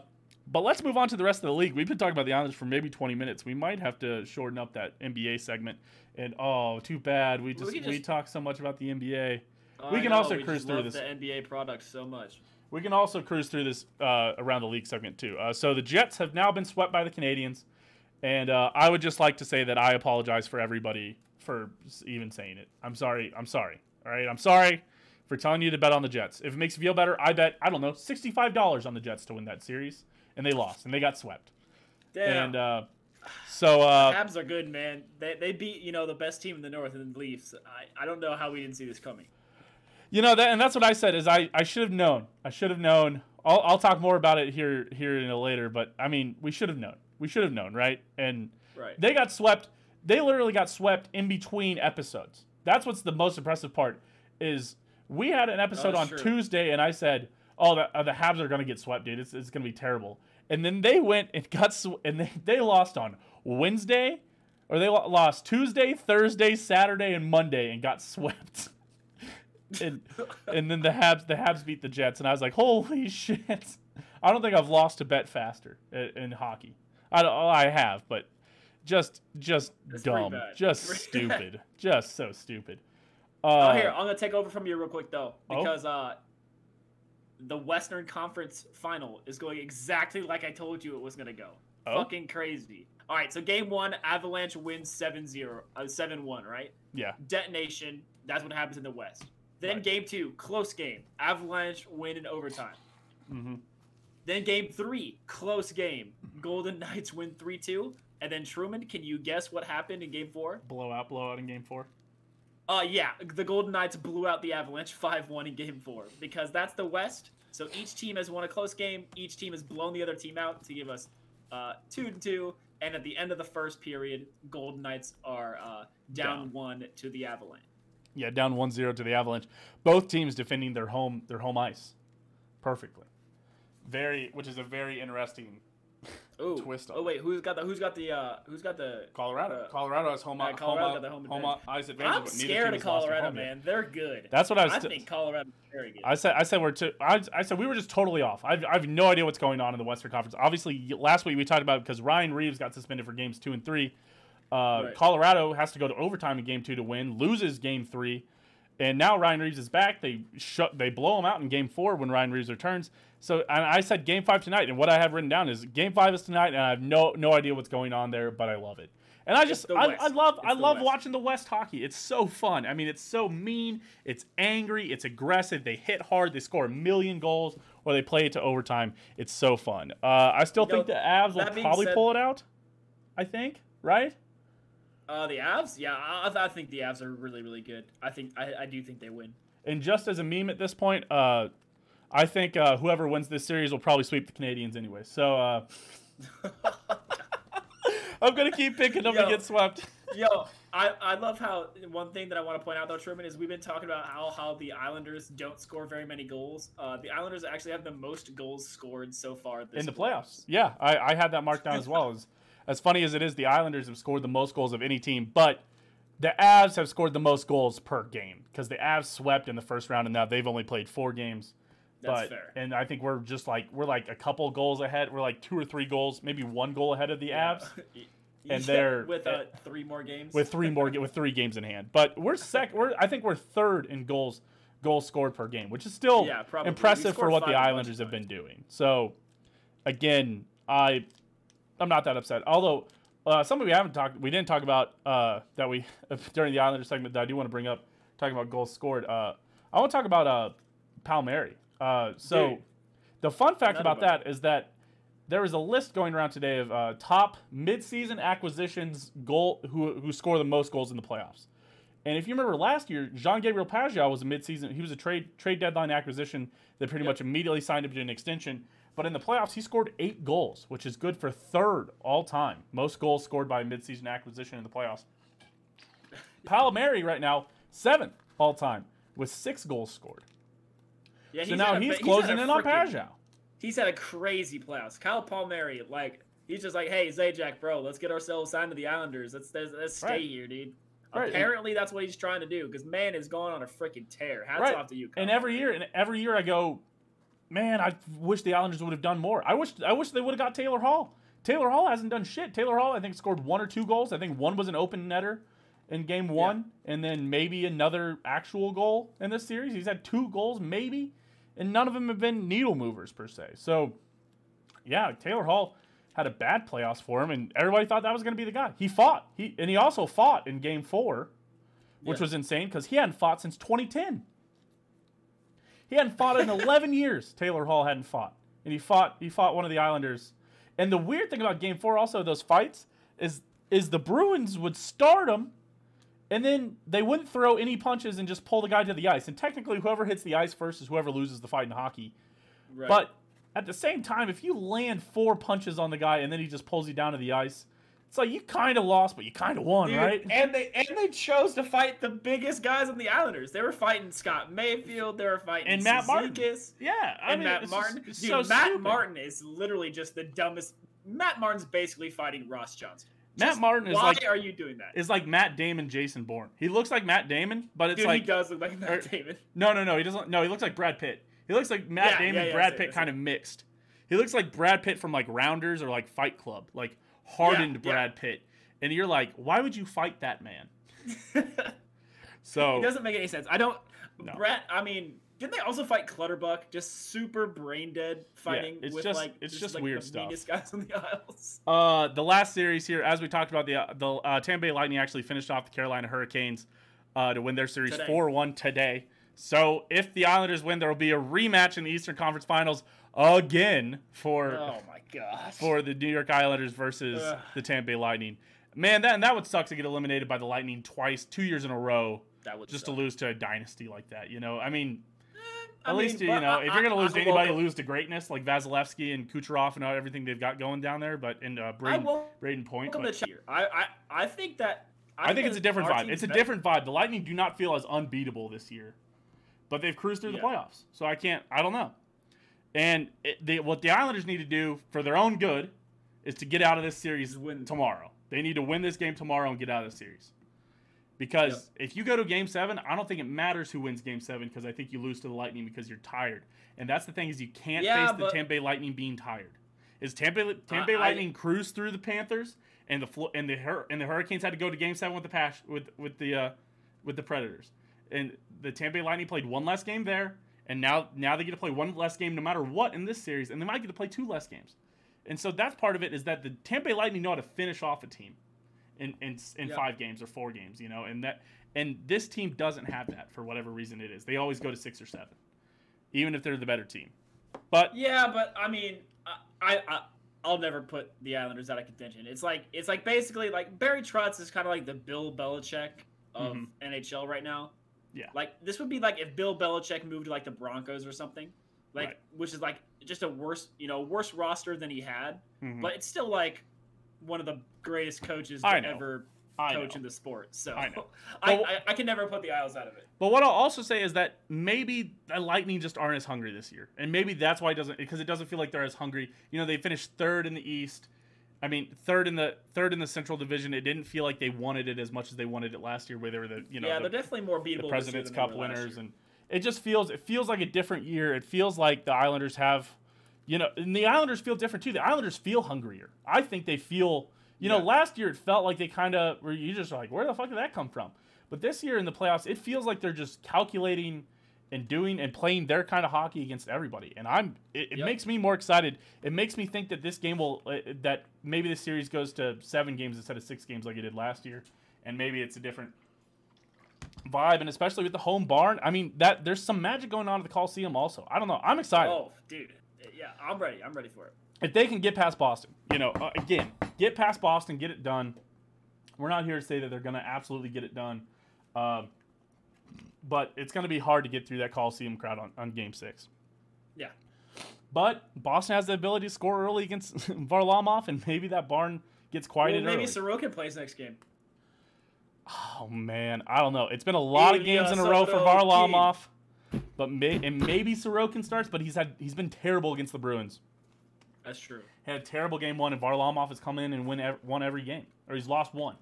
but let's move on to the rest of the league. We've been talking about the Islanders for maybe 20 minutes. We might have to shorten up that NBA segment. And oh, too bad. We We just we, just- talked so much about the NBA. Oh, we can know, also we cruise through love this. the NBA product so much. We can also cruise through this uh, around the league segment too. Uh, so the Jets have now been swept by the Canadiens, and uh, I would just like to say that I apologize for everybody for even saying it. I'm sorry. I'm sorry. All right. I'm sorry for telling you to bet on the Jets. If it makes you feel better, I bet I don't know sixty-five dollars on the Jets to win that series, and they lost and they got swept. Damn. And uh, so uh, Habs are good, man. They, they beat you know the best team in the North and the Leafs. I, I don't know how we didn't see this coming. You know that, and that's what I said. Is I, I should have known. I should have known. I'll, I'll talk more about it here here in a later. But I mean, we should have known. We should have known, right? And Right. they got swept. They literally got swept in between episodes. That's what's the most impressive part. Is we had an episode on true. Tuesday, and I said, "Oh, the, uh, the Habs are gonna get swept, dude. It's, it's gonna be terrible." And then they went and got sw- and they, they lost on Wednesday, or they lo- lost Tuesday, Thursday, Saturday, and Monday, and got swept. and and then the Habs the Habs beat the Jets, and I was like, holy shit! I don't think I've lost a bet faster in, in hockey. I don't, oh, I have, but just just That's dumb, just stupid, just so stupid. Oh, Uh, here I'm gonna take over from you real quick though, Oh. because uh, the Western Conference Final is going exactly like I told you it was gonna go. Oh. Fucking crazy. All right, so game one, Avalanche wins 7-0, uh, 7-1, right? yeah, Detonation. That's what happens in the West. Then Right. game two, close game. Avalanche win in overtime. hmm Then game three, close game. Golden Knights win 3-2. And then Truman, can you guess what happened in game four? blowout, blowout in game four. Uh, yeah, the Golden Knights blew out the Avalanche 5-1 in Game 4 because that's the West. So each team has won a close game. Each team has blown the other team out to give us uh, 2 to 2. And at the end of the first period, Golden Knights are uh, down, Down. 1 to the Avalanche. Yeah, down 1-0 to the Avalanche. Both teams defending their home their home ice perfectly. Very, which is a very interesting Ooh. Twist on Oh wait, who's got the who's got the uh who's got the Colorado. Uh, Colorado has home, yeah, home, Colorado got the home home advantage. ice advantage. I'm scared of has lost at Colorado, yet. man. They're good. That's what I was. I t- think Colorado's very good. I said I said we're too. I, I said we were just totally off. I've, I have no idea what's going on in the Western Conference. Obviously, last week we talked about because Ryan Reaves got suspended for games two and three. Uh, Right. Colorado has to go to overtime in game two to win, loses game three, and now Ryan Reaves is back. They shut, they blow him out in game four when Ryan Reaves returns. So and I said game five tonight, and what I have written down is game five is tonight, and I have no no idea what's going on there, but I love it. And I just I, I love I It's the love West. watching the West hockey. It's so fun. I mean, it's so mean. It's angry. It's aggressive. They hit hard. They score a million goals, or they play it to overtime. It's so fun. Uh, I still You know, think the Avs will probably said- pull it out. I think right. Uh, the Avs, yeah, I, I think the Avs are really really good. I think I, I do think they win. And just as a meme at this point, uh, I think uh, whoever wins this series will probably sweep the Canadiens anyway. So uh, I'm gonna keep picking them to get swept. Yo, I, I love how one thing that I want to point out though, Truman, is we've been talking about how how the Islanders don't score very many goals. Uh, the Islanders actually have the most goals scored so far this in the playoffs. Yeah, I, I had that marked down as well. As, as funny as it is, the Islanders have scored the most goals of any team, but the Avs have scored the most goals per game because the Avs swept in the first round, and now they've only played four games. That's but fair. and I think we're just like we're like a couple goals ahead. We're like two or three goals, maybe one goal ahead of the Avs And Yeah, they're- with uh, three more games. with three more with three games in hand. But we're sec. We're I think we're third in goals goals scored per game, which is still Yeah, impressive for what the five a bunch Islanders have been doing. So again, I I'm not that upset. Although uh, something we haven't talked we didn't talk about uh, that we during the Islanders segment that I do want to bring up talking about goals scored. Uh, I want to talk about uh, Palmieri. Uh, so Dude. the fun fact Another about that is that there is a list going around today of uh, top midseason acquisitions goal who who score the most goals in the playoffs. And if you remember last year, Jean Gabriel Pageau was a midseason. He was a trade trade deadline acquisition that pretty Yep. much immediately signed him to an extension. But in the playoffs, he scored eight goals, which is good for third all time. Most goals scored by a midseason acquisition in the playoffs. Palmieri right now seventh all time with six goals scored. Yeah, So now a- he's closing a in on frickin- he's had a crazy playoffs. Kyle Palmieri, like he's just like, hey Zajac, bro, let's get ourselves signed to the Islanders. Let's let's, let's stay Right. here, dude. Right. Apparently, that's what he's trying to do because man is going on a freaking tear. Hats Right. off to you. Kyle And every year, and every year I go, man, I wish the Islanders would have done more. I wish, I wish they would have got Taylor Hall. Taylor Hall hasn't done shit. Taylor Hall, I think, scored one or two goals. I think one was an open netter in game one, and then maybe another actual goal in this series. He's had two goals, maybe, and none of them have been needle movers per se. So, yeah, Taylor Hall had a bad playoffs for him, and everybody thought that was going to be the guy. He fought. He and he also fought in game four, which Yeah. was insane because he hadn't fought since 2010. He hadn't fought in 11 years. Taylor Hall hadn't fought, and he fought. He fought one of the Islanders. And the weird thing about Game Four, also those fights, is is the Bruins would start them, and then they wouldn't throw any punches and just pull the guy to the ice. And technically, whoever hits the ice first is whoever loses the fight in hockey. Right. But at the same time, if you land four punches on the guy and then he just pulls you down to the ice, it's like you kind of lost, but you kind of won, Dude, right? And they and they chose to fight the biggest guys on the Islanders. They were fighting Scott Mayfield. They were fighting And Matt Martin. Yeah, I and mean, Matt Martin. Just, Dude, so Matt stupid. Martin is literally just the dumbest. Matt Martin's basically fighting Ross Johnston. Matt Just Martin is why like are you doing that? is like Matt Damon, Jason Bourne. He looks like Matt Damon, but it's Dude, like he does look like Matt or- Damon. no, no, no. He doesn't. No, he looks like Brad Pitt. He looks like Matt Yeah, Damon, yeah, yeah, Brad Pitt, kind of mixed. He looks like Brad Pitt from like Rounders or like Fight Club, like hardened. Brad Pitt. And you're like, why would you fight that man? So It doesn't make any sense. I don't. No. Brett. I mean, didn't they also fight Clutterbuck? Just super brain dead fighting it's with just- like it's just, just like, weird the stuff. meanest guys on the Isles. Uh, the last series here, as we talked about, the uh, the uh, Tampa Bay Lightning actually finished off the Carolina Hurricanes uh, to win their series four one today. So if the Islanders win, there will be a rematch in the Eastern Conference Finals again for Oh my gosh. for the New York Islanders versus Ugh. the Tampa Bay Lightning. Man, that and that would suck to get eliminated by the Lightning twice, two years in a row, that would just suck. to lose to a dynasty like that. You know, I mean, at mean, least you know I- if you're gonna lose to anybody, lose to greatness like Vasilevskiy and Kucherov and everything they've got going down there. But in uh, I Braden, welcome Brayden Point, the but- ch- I, I I think that. I think it's a different vibe. team's It's a different vibe. The Lightning do not feel as unbeatable this year, but they've cruised through the playoffs. So I can't. I don't know. And it, they, what the Islanders need to do for their own good is to get out of this series win. tomorrow. They need to win this game tomorrow and get out of the series. Because if you go to Game Seven, I don't think it matters who wins Game Seven because I think you lose to the Lightning because you're tired. And that's the thing is you can't Yeah, face the Tampa Bay Lightning being tired. Is Tampa Tampa Bay I- Lightning cruise through the Panthers and the and the and the Hurricanes had to go to Game Seven with the Pash with with the uh, with the Predators, and the Tampa Bay Lightning played one less game there, and now now they get to play one less game no matter what in this series, and they might get to play two less games, and so that's part of it is that the Tampa Bay Lightning know how to finish off a team, in in, in five games or four games, you know, and that and this team doesn't have that for whatever reason it is. They always go to six or seven, even if they're the better team. But Yeah, but I mean, I, I, I'll never put the Islanders out of contention. It's like it's like basically like Barry Trotz is kind of like the Bill Belichick of Mhm. NHL right now. Yeah. Like this would be like if Bill Belichick moved to like the Broncos or something, like Right. which is like just a worse you know worse roster than he had, mhm, but it's still like one of the greatest coaches to ever coach in the sport. So I know. I, But- I, I can never put the Isles out of it. But what I'll also say is that maybe the Lightning just aren't as hungry this year, and maybe that's why it doesn't because it doesn't feel like they're as hungry. You know, they finished third in the East. I mean, third in the third in the Central Division. It didn't feel like they wanted it as much as they wanted it last year, where they were the you know yeah, the, they're definitely more beatable. the President's Cup winners, and it just feels it feels like a different year. It feels like the Islanders have, you know, and the Islanders feel different too. The Islanders feel hungrier. I think they feel. You know, last year it felt like they kind of were. You just like, where the fuck did that come from? But this year in the playoffs, it feels like they're just calculating and doing and playing their kind of hockey against everybody. And I'm. It, it Yep. makes me more excited. It makes me think that this game will uh, that maybe the series goes to seven games instead of six games like it did last year, and maybe it's a different vibe. And especially with the home barn, I mean that there's some magic going on at the Coliseum. Also, I don't know. I'm excited. Oh, dude. Yeah, I'm ready. I'm ready for it. if they can get past Boston, you know, uh, again, get past Boston, get it done. We're not here to say that they're going to absolutely get it done, um, but it's going to be hard to get through that Coliseum crowd on, on Game Six. Yeah. But Boston has the ability to score early against Varlamov, and maybe that barn gets Well, quieted maybe early. Sorokin plays next game. oh man, I don't know. It's been a lot of games in a row for. Varlamov. But may, and maybe Sorokin starts, but he's had he's been terrible against the Bruins. That's true. He had a terrible game one, and Varlamov has come in and win ev- won every game, or he's lost one.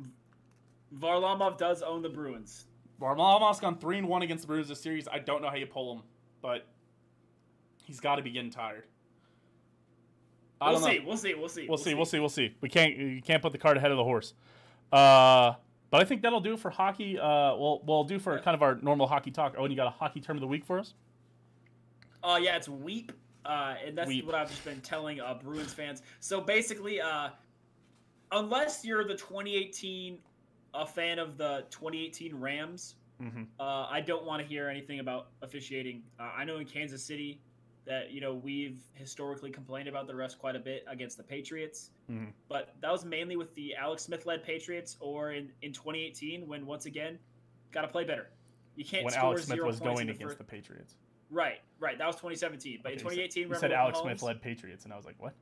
Varlamov does own the Bruins. Varlamov's gone three and one against the Bruins this series. I don't know how you pull him, but he's got to be getting tired. I We'll see. We'll see. We'll see. We'll see. We'll see. We'll see. We can't. You can't put the cart ahead of the horse. Uh, but I think that'll do for hockey. Uh, we'll we'll do for kind of our normal hockey talk. Oh, and you got a hockey term of the week for us? Uh, yeah, it's weep, uh, and that's Weep. what I've just been telling uh, Bruins fans. So basically, uh, unless you're the 2018 a fan of the 2018 Rams, Mm-hmm. uh, I don't want to hear anything about officiating. Uh, I know in Kansas City that you know we've historically complained about the refs quite a bit against the Patriots, Mhm. but that was mainly with the Alex Smith-led Patriots, or in in 2018 when once again, got to play better. You can't When score Alex Smith zero was points going the against first- the Patriots. Right, right. That was 2017. But in Okay, you said- 2018, you said Alex Mahomes? Smith led Patriots, and I was like, what?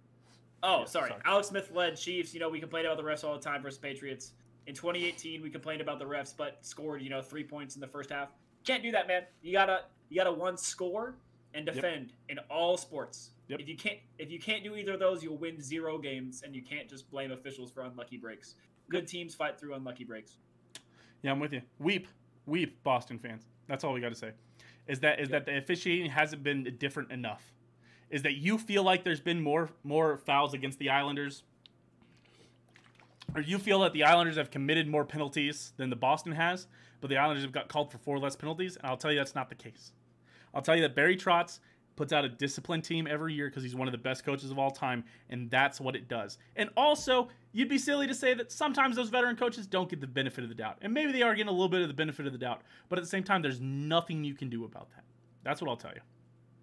Oh, Yeah, sorry. sorry. Alex Smith led Chiefs. You know, we complained about the refs all the time versus Patriots. In 2018, we complained about the refs, but scored you know three points in the first half. Can't do that, man. You gotta you gotta one score and Yep. defend in all sports. Yep. If you can't if you can't do either of those, you'll win zero games, and you can't just blame officials for unlucky breaks. Good teams fight through unlucky breaks. Yeah, I'm with you. Weep, weep, Boston fans. That's all we got to say. Is that is that the officiating hasn't been different enough? Is that you feel like there's been more more fouls against the Islanders, or you feel that the Islanders have committed more penalties than the Boston has, but the Islanders have got called for four less penalties? And I'll tell you that's not the case. I'll tell you that Barry Trotz puts out a disciplined team every year because he's one of the best coaches of all time, and that's what it does. And also, you'd be silly to say that sometimes those veteran coaches don't get the benefit of the doubt. And maybe they are getting a little bit of the benefit of the doubt, but at the same time, there's nothing you can do about that. That's what I'll tell you.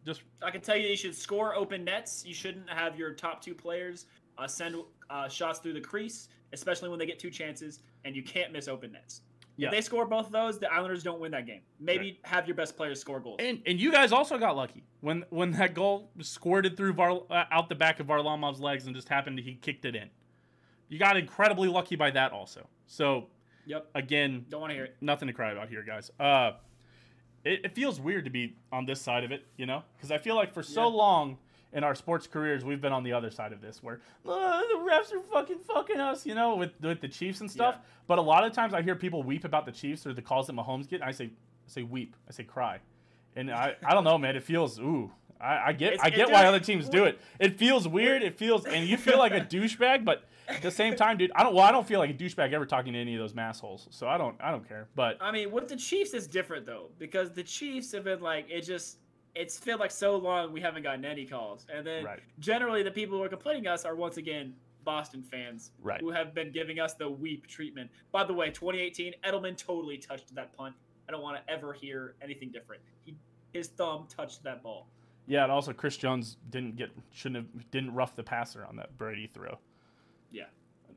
Just I can tell you, you should score open nets. You shouldn't have your top two players uh, send uh, shots through the crease, especially when they get two chances, and you can't miss open nets. Yeah. If they score both of those, the Islanders don't win that game. Maybe have your best players score goals. and and you guys also got lucky when when that goal squirted through Var, uh, out the back of Varlamov's legs and just happened he kicked it in. You got incredibly lucky by that also. So Yep. again, Don't want to hear it. nothing to cry about here, guys. Uh, it, it feels weird to be on this side of it, you know, because I feel like for so Yeah. long in our sports careers we've been on the other side of this, where "Uh, the refs are fucking fucking us, you know, with with the Chiefs and stuff. Yeah. But a lot of times I hear people weep about the Chiefs or the calls that Mahomes get. And I say, I say weep, I say cry, and I I don't know, man. It feels ooh. I, I get It's- I get why other teams do it. It feels weird. It feels and you feel like a douchebag, but at the same time, dude, I don't. Well, I don't feel like a douchebag ever talking to any of those massholes, so I don't. I don't care. But I mean, with the Chiefs, it's different though because the Chiefs have been like it just. It's felt like so long we haven't gotten any calls, and then Right. generally the people who are complaining us are once again Boston fans Right. who have been giving us the weep treatment. By the way, 2018 Edelman totally touched that punt. I don't want to ever hear anything different. He, his thumb touched that ball. yeah, and also Chris Jones didn't get shouldn't have didn't rough the passer on that Brady throw. Yeah.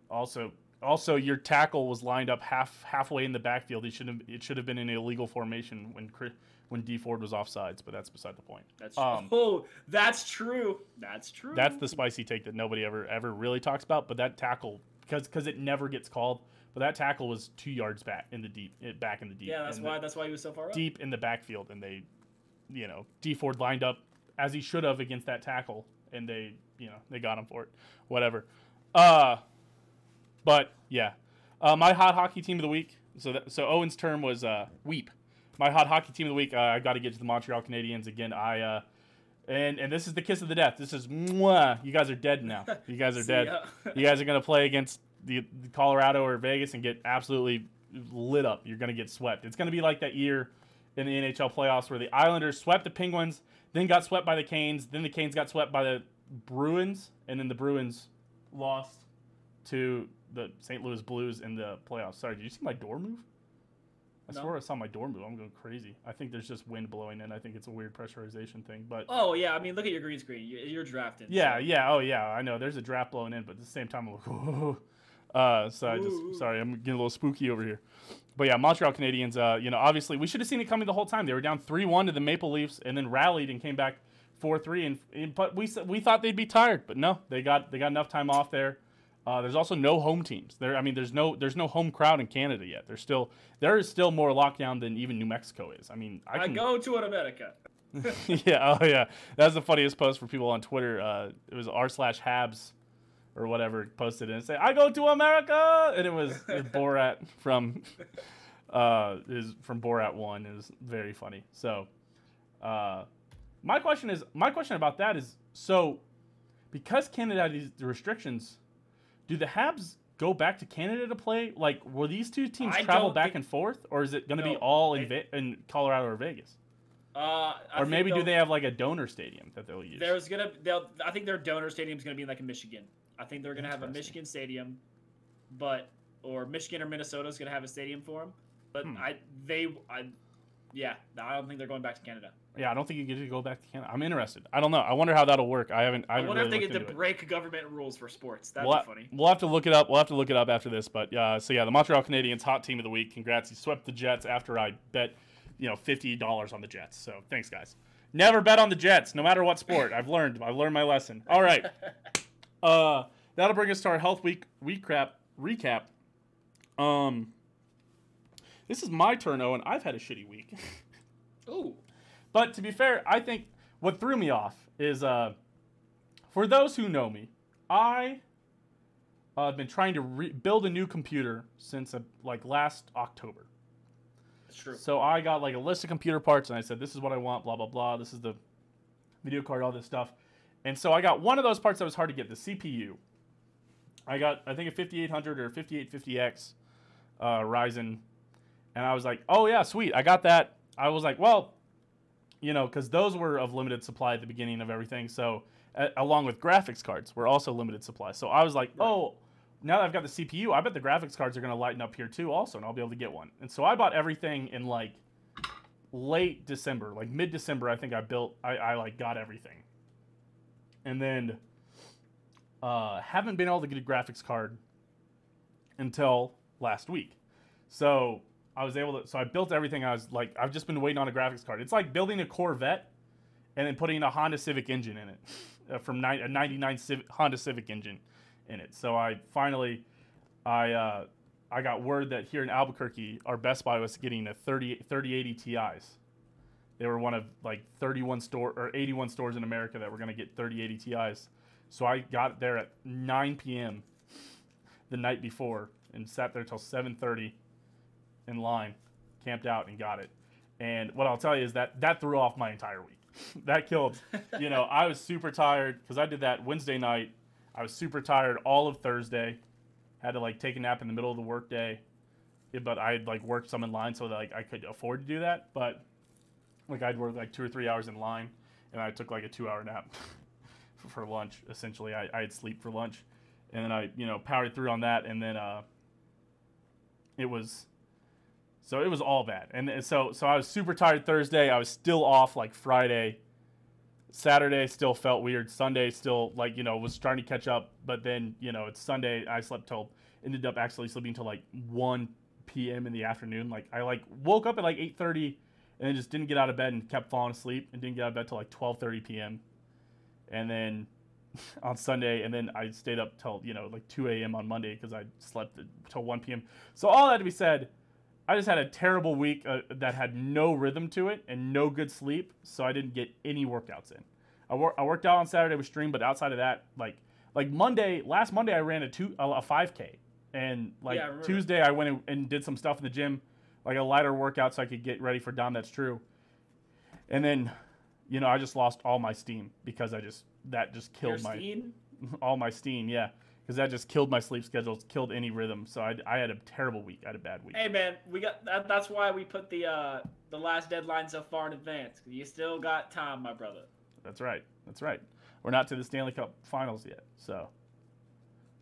Also, also your tackle was lined up half halfway in the backfield. He should have it should have been in an illegal formation when Chris, when Dee Ford was offsides, but that's beside the point. That's Um, oh, that's true. That's true. That's the spicy take that nobody ever ever really talks about. But that tackle, because because it never gets called. But that tackle was two yards back in the deep, back in the deep. yeah. That's why. the, That's why he was so far up. deep in the backfield, and they, you know, Dee Ford lined up as he should have against that tackle, and they, you know, they got him for it. Whatever. Uh, but yeah, uh, my hot hockey team of the week. So that, so Owen's term was uh, weep. My hot hockey team of the week. Uh, I got to get to the Montreal Canadiens again. I uh, and and this is the kiss of the death. This is mwah. You guys are dead now. You guys are dead. You guys are gonna play against the, the Colorado or Vegas and get absolutely lit up. You're gonna get swept. It's gonna be like that year in the NHL playoffs where the Islanders swept the Penguins, then got swept by the Canes, then the Canes got swept by the Bruins, and then the Bruins lost to the St. Louis Blues in the playoffs. Sorry, did you see my door move? I No. swear I saw my door move. I'm going crazy. I think there's just wind blowing in. I think it's a weird pressurization thing, but Oh yeah. I mean, look at your green screen. You- You're drafted. yeah, so- yeah, oh yeah, I know. There's a draft blowing in, but at the same time, I'm like, Whoa. Uh, so I just sorry, I'm getting a little spooky over here. But yeah, Montreal Canadiens. Uh, you know, obviously we should have seen it coming the whole time. They were down three one to the Maple Leafs, and then rallied and came back four three. And, and but we we thought they'd be tired, but no, they got they got enough time off there. Uh, there's also no home teams. There, I mean, there's no there's no home crowd in Canada yet. There's still there is still more lockdown than even New Mexico is. I mean, I I can go to America. yeah, oh yeah, that's the funniest post for people on Twitter. Uh, it was r slash Habs or whatever posted and say I go to America, and it was, it Borat from uh is from Borat one. It was very funny. So, uh, my question is my question about that is so because Canada had these restrictions, do the Habs go back to Canada to play? Like, will these two teams I travel back think- and forth, or is it going to be all in they- Ve- in Colorado or Vegas? Uh, or maybe do they'll- have like a donor stadium that they'll use? There's gonna they'll I think their donor stadium is gonna be in, like in Michigan. I think they're gonna have a Michigan stadium, but or Michigan or Minnesota is gonna have a stadium for them. But Hmm. I they I yeah I don't think they're going back to Canada. Yeah, I don't think you get to go back to Canada. I'm interested. I don't know. I wonder how that'll work. I haven't. I, I, haven't wonder really if they get to it. break government rules for sports. That'd We'll, be funny. we'll have to look it up. We'll have to look it up after this. But uh, so yeah, the Montreal Canadiens hot team of the week. Congrats, you swept the Jets after I bet, you know, fifty dollars on the Jets. So thanks, guys. Never bet on the Jets, no matter what sport. I've learned. I've learned my lesson. All right. Uh, that'll bring us to our health week recap. Recap. Um, this is my turn, Owen. I've had a shitty week. Ooh, But to be fair, I think what threw me off is uh, for those who know me, I uh, have been trying to re- build a new computer since uh, like last October. that's true. So I got like a list of computer parts and I said, this is what I want, blah, blah, blah. This is the video card, all this stuff. And so I got one of those parts that was hard to get, the CPU. I got, I think, a 5800 or 5850X uh, Ryzen. And I was like, oh, yeah, sweet. I got that. I was like, well, you know, because those were of limited supply at the beginning of everything. So, a- along with graphics cards, were also limited supply. So I was like, Right. oh, now that I've got the CPU, I bet the graphics cards are going to lighten up here too, also, and I'll be able to get one. And so I bought everything in like late December, like mid December. I think I built, I, I like got everything, and then uh, haven't been able to get a graphics card until last week. So I was able to. So I built everything. I was like, I've just been waiting on a graphics card. It's like building a Corvette and then putting a Honda Civic engine in it uh, from ni- a '99 Civic, Honda Civic engine in it. So I finally, I uh, I got word that here in Albuquerque, our Best Buy was getting a 30 3080 Ti's. They were one of like 31 store or 81 stores in America that were going to get 3080 Ti's. So I got there at 9 p.m. the night before and sat there till 7:30 in line, camped out and got it. And what I'll tell you is that that threw off my entire week. that killed. You know, I was super tired because I did that Wednesday night. I was super tired all of Thursday. Had to like take a nap in the middle of the workday, Yeah, but I had like worked some in line so that like I could afford to do that. But like I'd work like two or three hours in line, and I took like a two-hour nap for lunch. Essentially, I I had sleep for lunch, and then I you know powered through on that, and then uh, it was so it was all bad. And so so I was super tired Thursday. I was still off like Friday. Saturday still felt weird. Sunday still like, you know, was trying to catch up, but then, you know, it's Sunday. I slept till ended up actually sleeping till like 1 p.m. in the afternoon. Like I like woke up at like 8:30 and then just didn't get out of bed and kept falling asleep and didn't get out of bed till like 12:30 p.m. And then on Sunday, and then I stayed up till you know like 2 a.m. on Monday because I slept till 1 p.m. So all that to be said, I just had a terrible week uh, that had no rhythm to it and no good sleep, so I didn't get any workouts in. I, wor- I worked out on Saturday with stream, but outside of that, like like Monday, last Monday I ran a two a, a 5K, and like Yeah, I. Tuesday I went and, did some stuff in the gym, like a lighter workout so I could get ready for Dom. That's true. And then, you know, I just lost all my steam because I just that just killed my Kirstine? all my steam. Yeah, because that just killed my sleep schedule, killed any rhythm. So I, I had a terrible week. I had a bad week. Hey man, we got that, that's why we put the uh the last deadline so far in advance. You still got time, my brother. That's right. That's right. We're not to the Stanley Cup Finals yet, so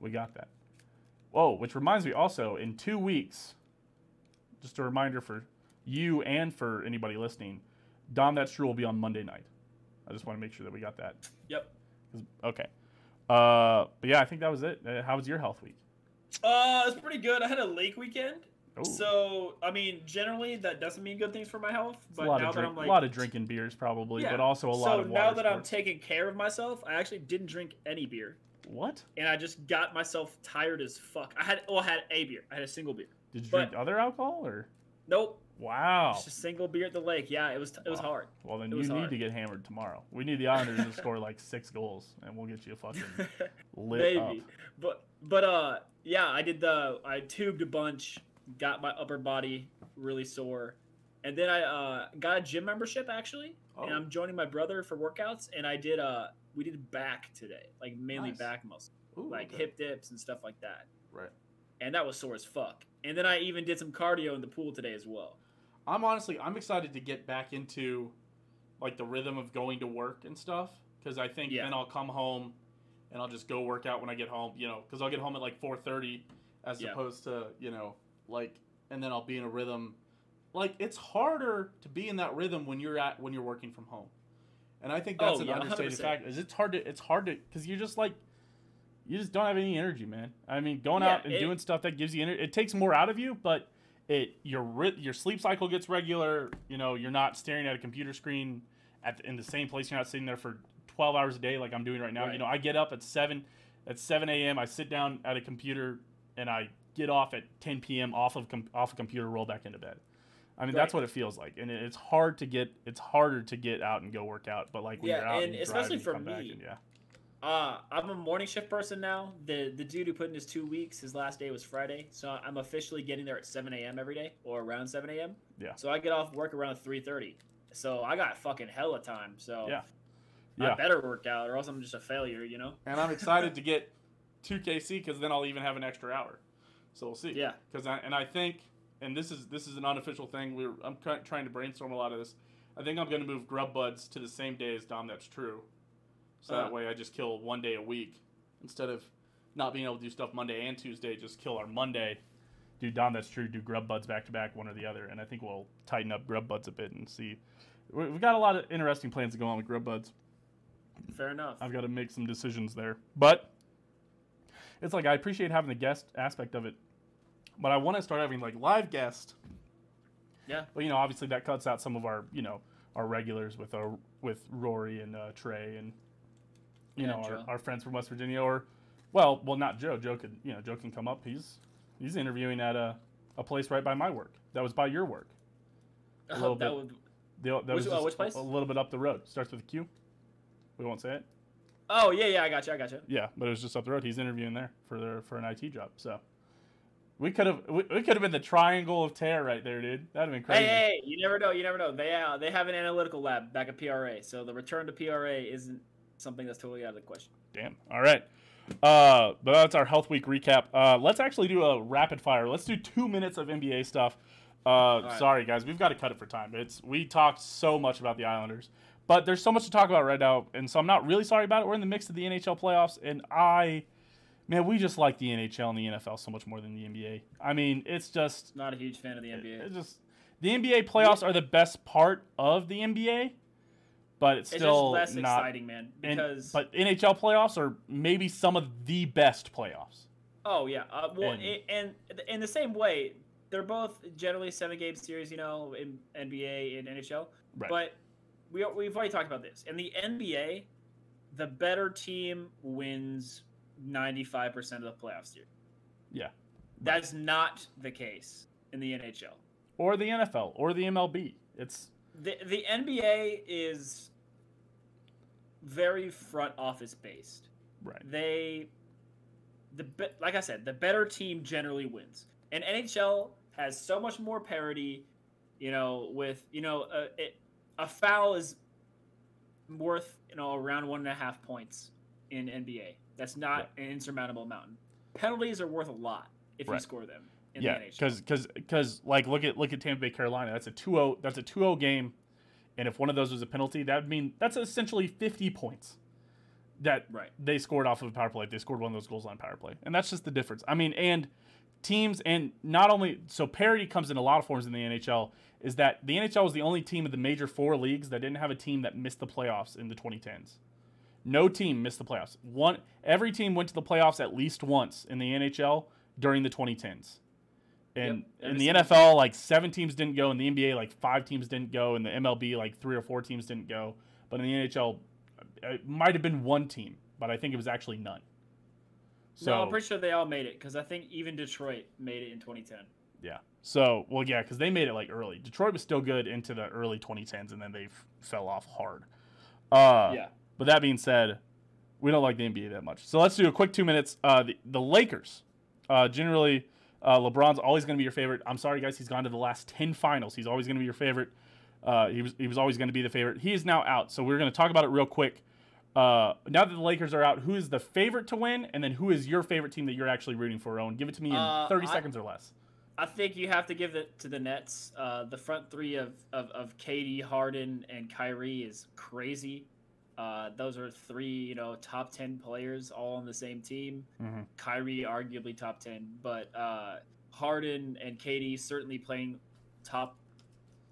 we got that. Whoa, which reminds me also, in two weeks, just a reminder for you and for anybody listening, Dom That's True will be on Monday night. I just want to make sure that we got that. Yep. Okay. Uh, but yeah, I think that was it. Uh, how was your health week? Uh, it's pretty good. I had a lake weekend. Ooh, So, I mean, generally that doesn't mean good things for my health. it's But a lot now of that drink, I'm like a lot of drinking beers probably, Yeah. but also a lot so of So now that I'm taking care of myself, I actually didn't drink any beer, what? and I just got myself tired as fuck. I had, well, I had a beer. I had a single beer. Did you But- drink other alcohol or? Nope. Wow. Just a single beer at the lake. Yeah, it was it was Wow. hard. Well, then It you need hard. to get hammered tomorrow. We need the Islanders to score like six goals, and we'll get you a fucking lit Maybe, up. but but uh, yeah, I did the I tubed a bunch, got my upper body really sore, and then I uh got a gym membership actually, Oh. and I'm joining my brother for workouts, and I did uh we did back today, like mainly Nice. back muscle, Ooh, like okay. hip dips and stuff like that, Right. and that was sore as fuck. And then I even did some cardio in the pool today as well. I'm honestly I'm excited to get back into like the rhythm of going to work and stuff because I think Yeah. then I'll come home and I'll just go work out when I get home. You know, because I'll get home at like 4:30 as Yeah. opposed to you know like and then I'll be in a rhythm. Like it's harder to be in that rhythm when you're at when you're working from home, and I think that's Oh, an yeah, understated 100%. fact. Is it's hard to it's hard to because you're just like you just don't have any energy, man. I mean, going Yeah, out and it- doing stuff that gives you energy, it takes more out of you, but it your your sleep cycle gets regular. You know, you're not staring at a computer screen at the, in the same place. You're not sitting there for 12 hours a day like I'm doing right now. You know, I get up at seven at 7 a.m. I sit down at a computer and I get off at 10 p.m. off of com- off a computer, roll back into bed. I mean, that's what it feels like, and it's hard to get. It's harder to get out and go work out, but like when Yeah, you're out, and especially and you for me, and yeah, Uh, I'm a morning shift person now. The the dude who put in his two weeks, his last day was Friday, so I'm officially getting there at 7 a.m. every day or around 7 a.m. Yeah. So I get off work around 3:30. So I got fucking hella time. So Yeah. I better work out, or else I'm just a failure. You know? and I'm excited to get 2KC because then I'll even have an extra hour. So we'll see. Yeah. Because I and I think, and this is this is an unofficial thing. We're I'm trying to brainstorm a lot of this. I think I'm going to move Grub Buds to the same day as Dom. That's true. So Uh. that way I just kill one day a week instead of not being able to do stuff Monday and Tuesday. Just kill our Monday. Do Don, That's true. Do Grub Buds back to back, one or the other. And I think we'll tighten up Grub Buds a bit and see. we- We've got a lot of interesting plans to go on with Grub Buds. Fair enough. I've got to make some decisions there. But it's like I appreciate having the guest aspect of it, but I want to start having like live guests. Yeah. But you know, obviously that cuts out some of our you know our regulars with our with Rory and uh, Trey and you Yeah, know our, our friends from West Virginia or well well not Joe. Joe could you know Joe can come up. He's he's interviewing at a a place right by my work. That was by your work. a little Oh, that bit. would- The, that was Which- uh, which place? A, a little bit up the road. Starts with a Q. We won't say it. oh yeah, yeah, I got you, I got you. Yeah, but it was just up the road. He's interviewing there for their for an IT job. So we could have we, we could have been the triangle of terror right there, dude. That'd have been crazy. Hey, hey, you never know, you never know. They uh, they have an analytical lab back at PRA, so the return to PRA isn't something that's totally out of the question. Damn. All right. Uh, but that's our health week recap. Uh, let's actually do a rapid fire. Let's do two minutes of NBA stuff. Uh, right. sorry guys, we've got to cut it for time. It's we talked so much about the Islanders, but there's so much to talk about right now, and so I'm not really sorry about it. We're in the mix of the NHL playoffs, and I, man, we just like the NHL and the NFL so much more than the NBA. I mean, it's just Not a huge fan of the NBA. It's just the NBA playoffs are the best part of the NBA, but it's It's still just less not. exciting, man. and- Because but NHL playoffs are maybe some of the best playoffs. oh yeah, uh, well, And- and, and in the same way, they're both generally seven game series, you know, in NBA and NHL. Right. But we we've already talked about this. In the NBA, the better team wins ninety five percent of the playoffs series. Yeah. That's not the case in the NHL. or the NFL or the MLB. It's the the NBA is very front office based. right. They the be- like I said, the better team generally wins. And NHL has so much more parity, you know, with you know a, it, a foul is worth you know around one and a half points in NBA. That's not an insurmountable mountain. Penalties are worth a lot if you score them in Yeah, because because because like look at look at Tampa Bay Carolina. That's a 2-0 that's a 2-0 game, and if one of those was a penalty, that would mean that's essentially fifty points that Right. they scored off of a power play. They scored one of those goals on power play, and that's just the difference. I mean, and teams and not only so parity comes in a lot of forms in the NHL. Is that the NHL was the only team of the major four leagues that didn't have a team that missed the playoffs in the 2010s. No team missed the playoffs. One every team went to the playoffs at least once in the NHL during the 2010s. And Yep, in the NFL, like seven teams didn't go. In the NBA, like five teams didn't go. In the MLB, like three or four teams didn't go. But in the NHL, it might have been one team, but I think it was actually none. So no, I'm pretty sure they all made it because I think even Detroit made it in 2010. Yeah. So, well, yeah, because they made it like early. Detroit was still good into the early 2010s, and then they f- fell off hard. Uh, yeah. But that being said, we don't like the NBA that much. So let's do a quick two minutes. Uh, the, the Lakers, uh, generally, uh, LeBron's always going to be your favorite. I'm sorry, guys, he's gone to the last 10 finals. He's always going to be your favorite. Uh, he, was, he was always going to be the favorite. He is now out. So we're going to talk about it real quick. Uh, now that the Lakers are out, who is the favorite to win? And then who is your favorite team that you're actually rooting for, Owen? Give it to me in Uh, 30 I- seconds or less. I think you have to give it to the Nets. Uh, the front three of, of, of KD, Harden, and Kyrie is crazy. Uh, those are three, you know, top ten players all on the same team. Mhm. Kyrie arguably top ten, but uh, Harden and KD certainly playing top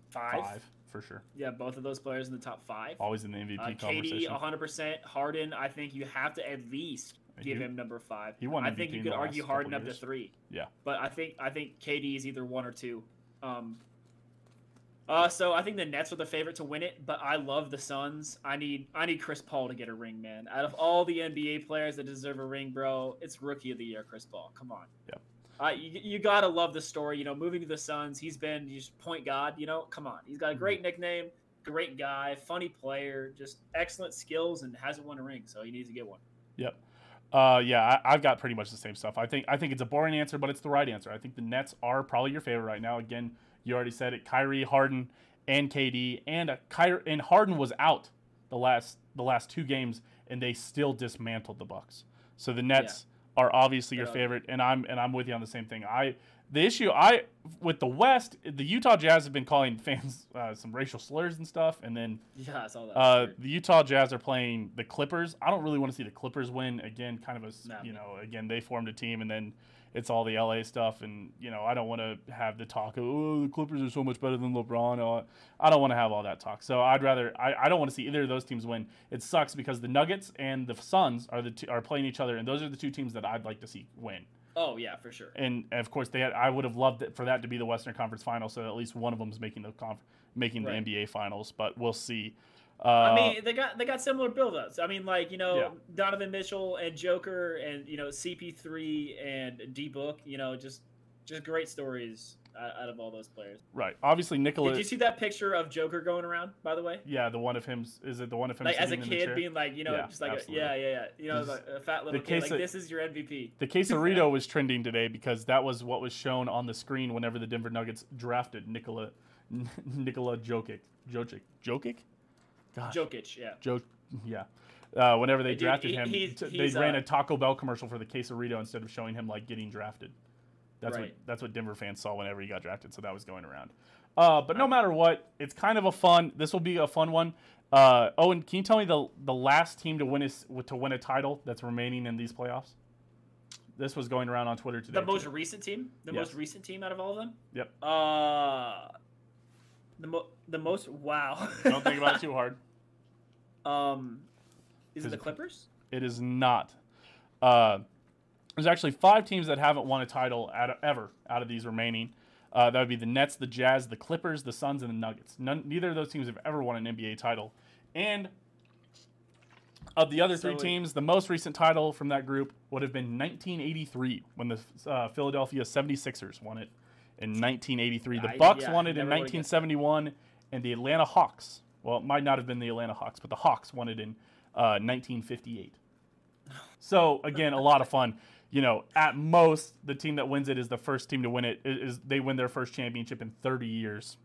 five. Five, for sure. Yeah, both of those players in the top five. Always in the MVP Uh, KD, conversation. 100%. Harden, I think you have to at least give He- him number five. he won I think you could argue Harden up to three. Yeah. But I think I think KD is either one or two. Um, uh, so I think the Nets are the favorite to win it, but I love the Suns. I need I need Chris Paul to get a ring, man. Out of all the NBA players that deserve a ring, bro, it's Rookie of the Year, Chris Paul. Come on. Yeah. Uh, you, you gotta love the story. You know, moving to the Suns, he's been just point god. You know, come on, he's got a great nickname, great guy, funny player, just excellent skills, and hasn't won a ring, so he needs to get one. Yep. Uh, yeah, I, I've got pretty much the same stuff. I think I think it's a boring answer, but it's the right answer. I think the Nets are probably your favorite right now. Again, you already said it. Kyrie, Harden, and KD, and a Kyrie and Harden was out the last the last two games, and they still dismantled the Bucks. So the Nets are obviously your Yeah. favorite, and I'm and I'm with you on the same thing. I the issue I with the West, the Utah Jazz have been calling fans uh, some racial slurs and stuff, and then Yeah, I saw that. uh, the Utah Jazz are playing the Clippers. I don't really want to see the Clippers win again. Kind of a No. you know again they formed a team and then it's all the LA stuff and you know I don't want to have the talk of oh the Clippers are so much better than LeBron. Uh, I don't want to have all that talk. So I'd rather I, I don't want to see either of those teams win. It sucks because the Nuggets and the Suns are the two, are playing each other and those are the two teams that I'd like to see win. oh yeah, for sure. And of course they had, I would have loved it for that to be the Western Conference Final so at least one of them is making the conf- making Right. the NBA Finals. But we'll see. Uh, I mean, they got they got similar build-ups. I mean, like you know, Yeah. Donovan Mitchell and Joker, and you know, CP3 and D Book. You know, just just great stories out, of all those players. Right. Obviously, Nikola. Did you see that picture of Joker going around? By the way, Yeah, the one of him. Is it the one of him like as a sitting in the kid, being like, you know, Yeah, just like, a, yeah, yeah, yeah. You know, like a fat little kid. Like this is your MVP. The Quesarito was trending today because that was what was shown on the screen whenever the Denver Nuggets drafted Nikola Nikola Jokic. Jokic. Jokic? Gosh. Jokic, yeah. Joke. Yeah. Uh, whenever they Dude, drafted he- him, he's- t- he's, they ran uh, a Taco Bell commercial for the Quesarito instead of showing him like getting drafted. That's what Right. that's what Denver fans saw whenever he got drafted. So that was going around. Uh, but no matter what, it's kind of a fun. This will be a fun one. Uh, Owen, can you tell me the the last team to win a, to win a title that's remaining in these playoffs? This was going around on Twitter today. The most too. recent team, the Yes. most recent team out of all of them. Yep. Uh, the mo- the most wow. Don't think about it too hard. Um, is it the Clippers? It is not. Uh, there's actually five teams that haven't won a title out of, ever out of these remaining. Uh, that would be the Nets, the Jazz, the Clippers, the Suns, and the Nuggets. None, neither of those teams have ever won an NBA title. And of the other three So it- teams, the most recent title from that group would have been 1983 when the uh, Philadelphia 76ers won it in 1983. The I- Bucks yeah, won it in never would've 1971, and the Atlanta Hawks. Well, it might not have been the Atlanta Hawks, but the Hawks won it in uh, 1958. So again, a lot of fun. You know, at most, the team that wins it is the first team to win it. Is is they win their first championship in 30 years.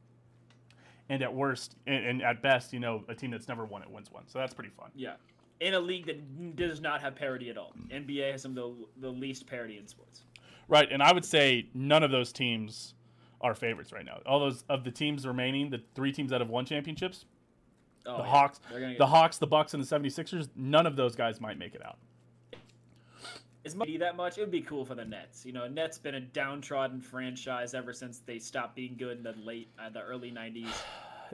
And at worst, and, and at best, you know, a team that's never won it wins one. So that's pretty fun. Yeah. In a league that does not have parity at all. NBA has some of the, the least parity in sports. Right, and I would say none of those teams are favorites right now. All those of the teams remaining, the three teams that have won championships, Oh, the yeah. Hawks, They're the Hawks, the Bucks, and the 76ers, none of those guys might make it out. Is money that much? It would be cool for the Nets. You know, Nets been a downtrodden franchise ever since they stopped being good in the late, uh, the early '90s.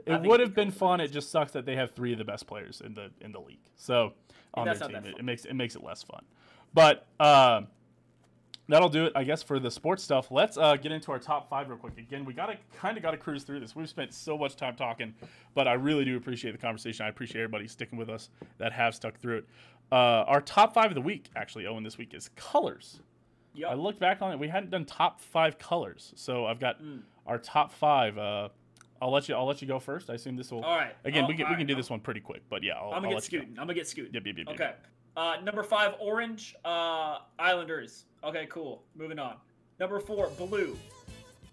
It would have be been cool fun. It just sucks that they have three of the best players in the in the league. So on their team, it, it makes it makes it less fun. But um, that'll do it, I guess, for the sports stuff. Let's uh, get into our top five real quick. Again, we gotta kind of gotta cruise through this. We've spent so much time talking, but I really do appreciate the conversation. I appreciate everybody sticking with us that have stuck through it. Uh, our top five of the week, actually, Owen, this week is colors. Yep. I looked back on it. We hadn't done top five colors, so I've got Mm. our top five. Uh, I'll let you. I'll let you go first. I assume this will. All right. Again, Oh, we can, we can right. do this one pretty quick, but yeah, I'll, I'm I'll gonna get you go. scooting. I'm gonna get scooting. Yep, yep, yep, yep. Okay. Uh, number five, orange. Uh, Islanders. Okay, cool. Moving on. Number four, blue.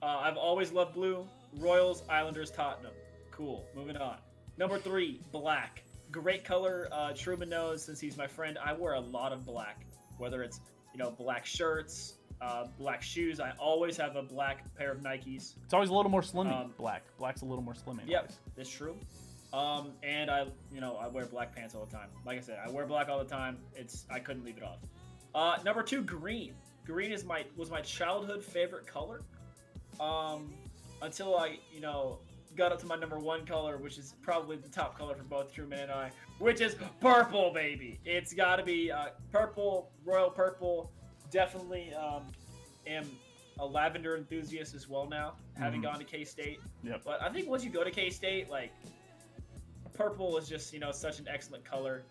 Uh, I've always loved blue. Royals, Islanders, Tottenham. Cool. Moving on. Number three, black. Great color. Uh, Truman knows since he's my friend. I wear a lot of black. Whether it's you know black shirts, uh, black shoes. I always have a black pair of Nikes. It's always a little more slimming. Um, black. Black's a little more slimming. Yep, always. that's true. Um, and I, you know, I wear black pants all the time. Like I said, I wear black all the time. It's I couldn't leave it off. Uh, number two, green. Green is my was my childhood favorite color. Um, until I, you know, got up to my number one color, which is probably the top color for both Truman and I, which is purple, baby. It's got to be uh, purple, royal purple. Definitely um, am a lavender enthusiast as well now, having Mhm. gone to K State. Yep. But I think once you go to K State, like purple is just you know such an excellent color.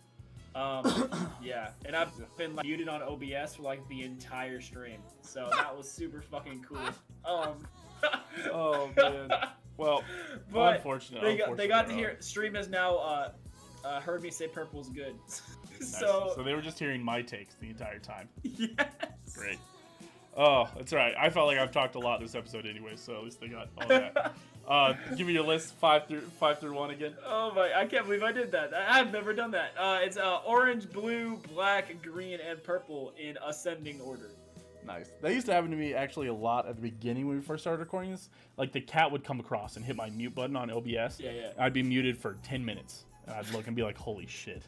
Um, yeah, and I've been like, muted on OBS for like the entire stream, so that was super fucking cool. Um, Oh, man. Well, but unfortunate. they got they got to hear stream has now uh, uh, heard me say purple's good. Nice. so, so they were just hearing my takes the entire time. yes, Great. Oh, that's right. I felt like I've talked a lot this episode anyway, so at least they got all that. Uh, give me your list five through five through one again. Oh my! I can't believe I did that. I- I've never done that. Uh, it's uh, orange, blue, black, green, and purple in ascending order. Nice. That used to happen to me actually a lot at the beginning when we first started recording this. Like the cat would come across and hit my mute button on OBS. Yeah, yeah. I'd be muted for ten minutes, and I'd look and be like, "Holy shit!"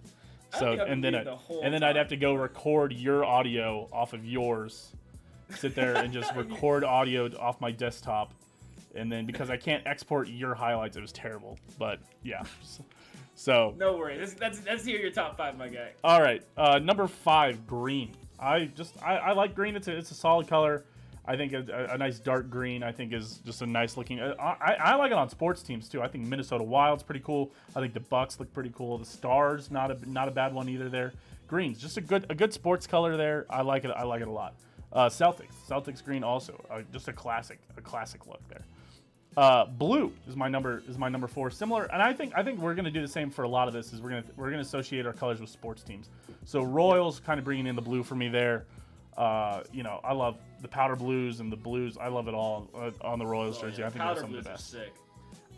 So and then I, the whole and then I'd have to go record your audio off of yours, sit there and just record audio off my desktop, and then because I can't export your highlights, it was terrible. But yeah, so No worries. Let's, hear your top five, my guy. all right, uh, number five, green. I just I, I like green. It's a it's a solid color. I think a, a nice dark green. I think is just a nice looking. I, I, I like it on sports teams too. I think Minnesota Wild's pretty cool. I think the Bucks look pretty cool. The Stars not a not a bad one either. There, green's just a good a good sports color there. I like it. I like it a lot. Uh, Celtics Celtics green also uh, just a classic a classic look there. Uh, blue is my number is my number four. Similar, and I think I think we're gonna do the same for a lot of this. Is we're gonna we're gonna associate our colors with sports teams. So Royals kind of bringing in the blue for me there. Uh, you know, I love the powder blues and the blues. I love it all uh, on the Royals Oh, jersey. yeah. I think Powder they're some of the best.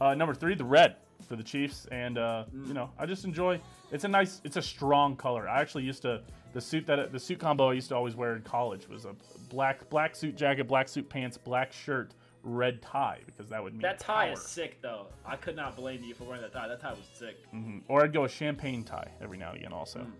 Uh, number three, the red for the Chiefs, and uh, Mm. you know, I just enjoy. It's a nice, it's a strong color. I actually used to the suit that the suit combo I used to always wear in college was a black black suit jacket, black suit pants, black shirt, red tie because that would mean That tie power. is sick, though. I could not blame you for wearing that tie. That tie was sick. Mhm. Or I'd go a champagne tie every now and again. Also, Mm.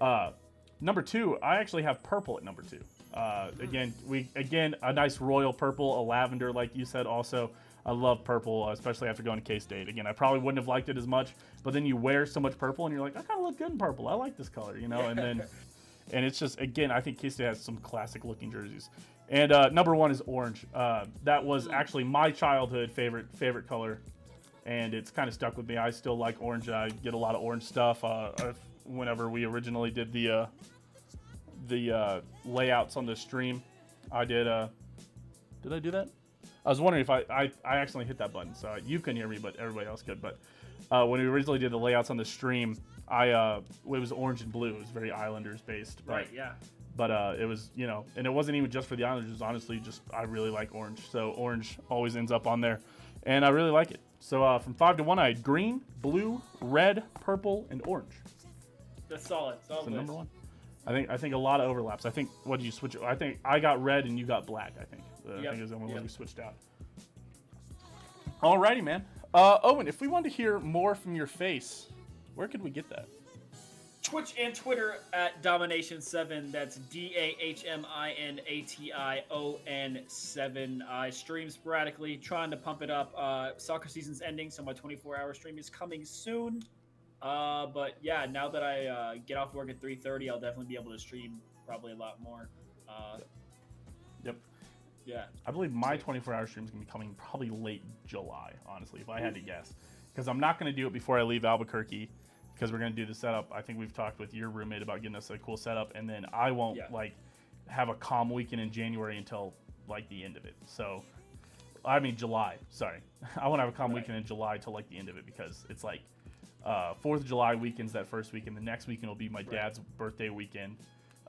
uh, number two, I actually have purple at number two. Uh, again, we again a nice royal purple, a lavender, like you said. Also, I love purple, especially after going to K State. Again, I probably wouldn't have liked it as much, but then you wear so much purple, and you're like, I kind of look good in purple. I like this color, you know. And then, and it's just again, I think K State has some classic looking jerseys. And uh, number one is orange. Uh, that was actually my childhood favorite favorite color and it's kind of stuck with me. I still like orange. I get a lot of orange stuff. Uh, whenever we originally did the uh, the uh, layouts on the stream, I did. Uh, did I do that? I was wondering if I, I I accidentally hit that button, so you couldn't hear me, but everybody else could. But uh, when we originally did the layouts on the stream, I uh, it was orange and blue. It was very Islanders based, but Right, yeah. But uh, it was you know, and it wasn't even just for the Islanders. It was honestly just I really like orange, so orange always ends up on there, and I really like it. So uh, from five to one, I had green, blue, red, purple, and orange. That's solid. Solid So number one. I think I think a lot of overlaps. I think what did you switch? I think I got red and you got black. I think uh, I think is the only one we switched out. Alrighty, man. Uh, Owen, if we wanted to hear more from your face, where could we get that? Twitch and Twitter at Dahmination7. That's D A H M I N A T I O N 7. I stream sporadically, trying to pump it up. Uh, soccer season's ending, so my 24 hour stream is coming soon. Uh, but yeah, now that I uh, get off work at 3:30, I'll definitely be able to stream probably a lot more. Uh, Yep. yeah. I believe my 24 hour stream is going to be coming probably late July, honestly, if I had to guess. Because I'm not going to do it before I leave Albuquerque because we're going to do the setup. I think we've talked with your roommate about getting us a cool setup, and then I won't Yeah. like have a calm weekend in January until like the end of it. So, I mean July. Sorry, I want to have a calm Right. weekend in July till like the end of it because it's like uh, Fourth of July weekend's that first weekend. The next weekend will be my dad's birthday weekend.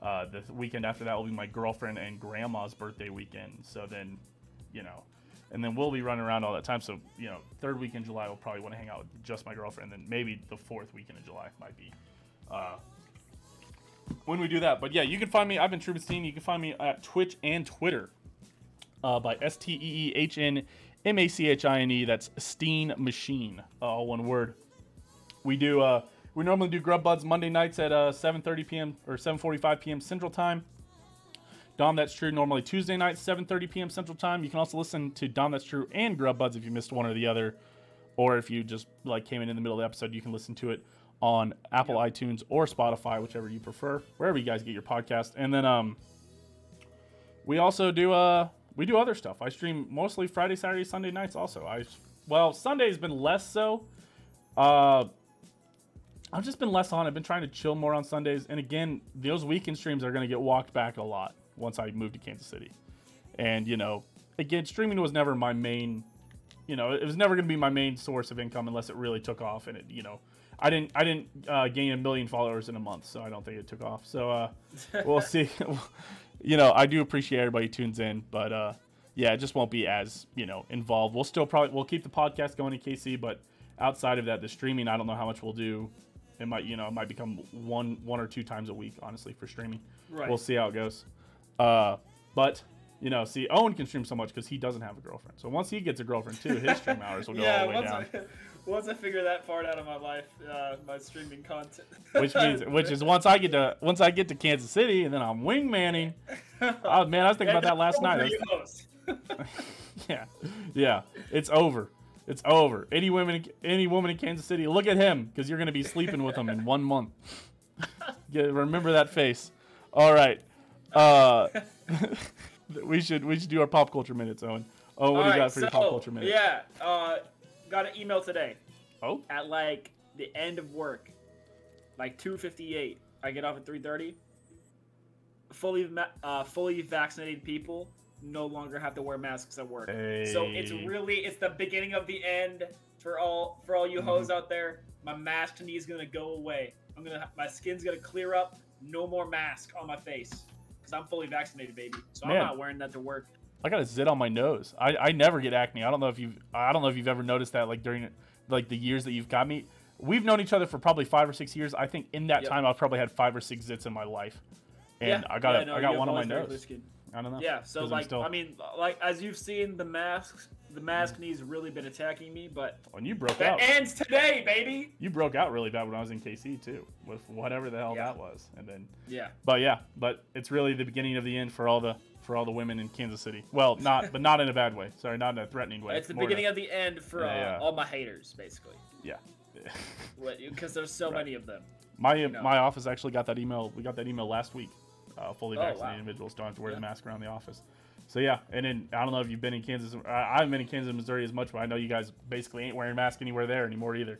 Uh, the th- weekend after that will be my girlfriend and grandma's birthday weekend. So then, you know, and then we'll be running around all that time. So you know, third week in July, we'll probably want to hang out with just my girlfriend. Then maybe the fourth weekend in July might be uh, when we do that. But yeah, you can find me. I've been Trumanstein. You can find me at Twitch and Twitter uh, by S T E E H N M A C H I N E. That's Steehn Machine, uh, all one word. We do. Uh, we normally do Grub Buds Monday nights at uh, 7:30 p.m. or 7:45 p.m. Central Time. Dom That's True normally Tuesday night, 7:30 p.m. Central Time. You can also listen to Dom That's True and Grub Buds if you missed one or the other, or if you just like came in in the middle of the episode, you can listen to it on Apple iTunes or Spotify, whichever you prefer, wherever you guys get your podcast. And then um, we also do uh we do other stuff. I stream mostly Friday, Saturday, Sunday nights. Also, I well Sunday's been less so. Uh, I've just been less on. I've been trying to chill more on Sundays, and again, those weekend streams are going to get walked back a lot once I moved to Kansas City. And you know, again, streaming was never my main. You know, it was never going to be my main source of income unless it really took off, and it, you know, I didn't, I didn't uh, gain a million followers in a month, so I don't think it took off. So uh, we'll see. you know, I do appreciate everybody tunes in, but uh, yeah, it just won't be as you know involved. We'll still probably we'll keep the podcast going in KC, but outside of that, the streaming, I don't know how much we'll do. It might, you know, it might become one one or two times a week, honestly, for streaming. Right. We'll see how it goes. Uh, but you know, see, Owen can stream so much because he doesn't have a girlfriend. So once he gets a girlfriend too, his stream hours will go yeah, all the way once down. I, once I figure that part out of my life, uh, my streaming content. Which means, which is once I get to once I get to Kansas City, and then I'm wingmanning. Oh man, I was thinking about that last night. I was- You host. yeah, yeah, it's over. It's over. Any women, any woman in Kansas City, look at him because you're gonna be sleeping with him in one month. Remember that face. All right. Uh, we should we should do our pop culture minutes, Owen. Oh, what do you Alright, got for your pop culture minutes? Yeah, uh, got an email today Oh, at like the end of work, like 2:58. I get off at 3:30. Fully, ma- uh, fully vaccinated people no longer have to wear masks at work. So it's really it's the beginning of the end for all for all you Mm-hmm. hoes out there. My maskne is gonna go away. I'm gonna my skin's gonna clear up. No more mask on my face because I'm fully vaccinated, baby. So Man. I'm not wearing that to work. I got a zit on my nose. I, I never get acne. I don't know if you've I don't know if you've ever noticed that like during like the years that you've got me. We've known each other for probably five or six years. I think in that Yep. time I've probably had five or six zits in my life, and I got yeah, a, no, I got one on my always very clear nose. I don't know. Yeah, so like still- I mean, like as you've seen, the masks, the maskne's really been attacking me, but when you broke that out, ends today, baby. you broke out really bad when I was in KC too, with whatever the hell Yeah. that was, and then Yeah, but yeah, but it's really the beginning of the end for all the for all the women in Kansas City. Well, not but not in a bad way. Sorry, not in a threatening way. it's the More beginning of the end for Yeah, uh, yeah. all my haters, basically, yeah. because there's so Right. many of them. My know. my office actually got that email. We got that email last week. Uh, fully Oh, vaccinated wow. individuals don't have to wear the mask around the office. So yeah, and then I don't know if you've been in Kansas. I, haven't been in Kansas, Missouri as much, but I know you guys basically ain't wearing masks anywhere there anymore either.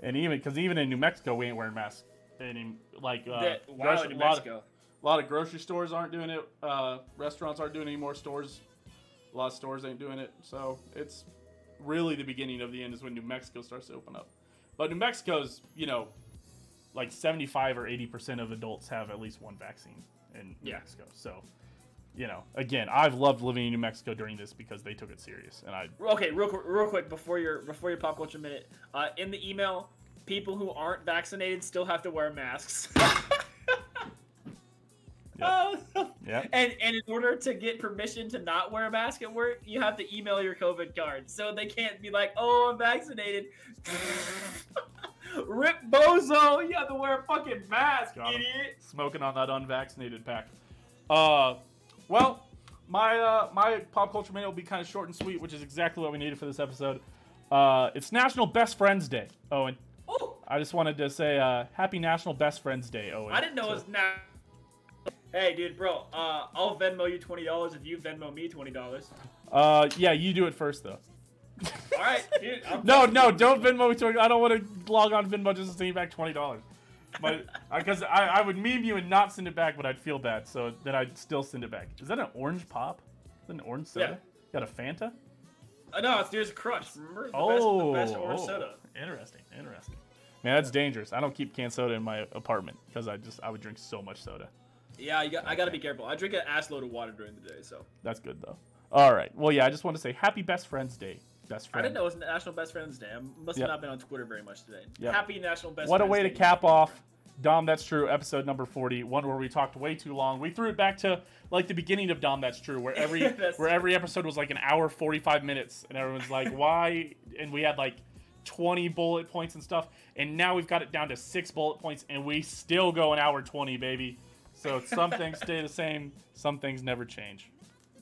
And even because even in New Mexico, we ain't wearing masks. Any like uh, That- wow, grocery- New lot of- Mexico. a lot of grocery stores aren't doing it. Uh, restaurants aren't doing it anymore. Stores, a lot of stores ain't doing it. So it's really the beginning of the end is when New Mexico starts to open up. But New Mexico's, you know, like 75 or 80 percent of adults have at least one vaccine in New Yeah. Mexico. So, you know, again, I've loved living in New Mexico during this because they took it serious, and I Okay, real quick, real quick before your before your pop culture minute. Uh, in the email, people who aren't vaccinated still have to wear masks. Oh, yeah. and and in order to get permission to not wear a mask at work, you have to email your COVID card. So they can't be like, "Oh, I'm vaccinated." Rip bozo, you have to wear a fucking mask, Got idiot. smoking on that unvaccinated pack. Uh, well, my uh, my pop culture minute will be kind of short and sweet, which is exactly what we needed for this episode. Uh, it's National Best Friends Day, Owen. Oh, I just wanted to say uh, Happy National Best Friends Day, Owen. I didn't know So- it was now. Hey, dude, bro. Uh, I'll Venmo you twenty dollars if you Venmo me twenty dollars. Uh, yeah, you do it first though. All right, dude. I'm No, no, don't Venmo me. twenty- I don't want to log on Venmo just to send you back twenty dollars. But because I, I would meme you and not send it back, but I'd feel bad, so then I'd still send it back. Is that an orange pop? Is that an orange soda? Yeah. Got a Fanta? Uh, no, it's there's Crush. Remember the oh, best, the best orange oh, soda. interesting, interesting. Man, that's dangerous. I don't keep canned soda in my apartment because I just I would drink so much soda. Yeah, you got, I gotta be careful. I drink an ass load of water during the day, so That's good though. All right. Well, yeah, I just want to say Happy Best Friends Day, best friend. I didn't know it was National Best Friends Day. I must Yep. have not been on Twitter very much today. Yep. Happy National Best. Friends. What a Friends way to cap off Dom That's True episode number 40, one where we talked way too long. We threw it back to like the beginning of Dom That's True, where every where every episode was like an hour 45 minutes and everyone's like, "Why?" and we had like 20 bullet points and stuff. And now we've got it down to 6 bullet points and we still go an hour 20, baby. So some things stay the same, some things never change.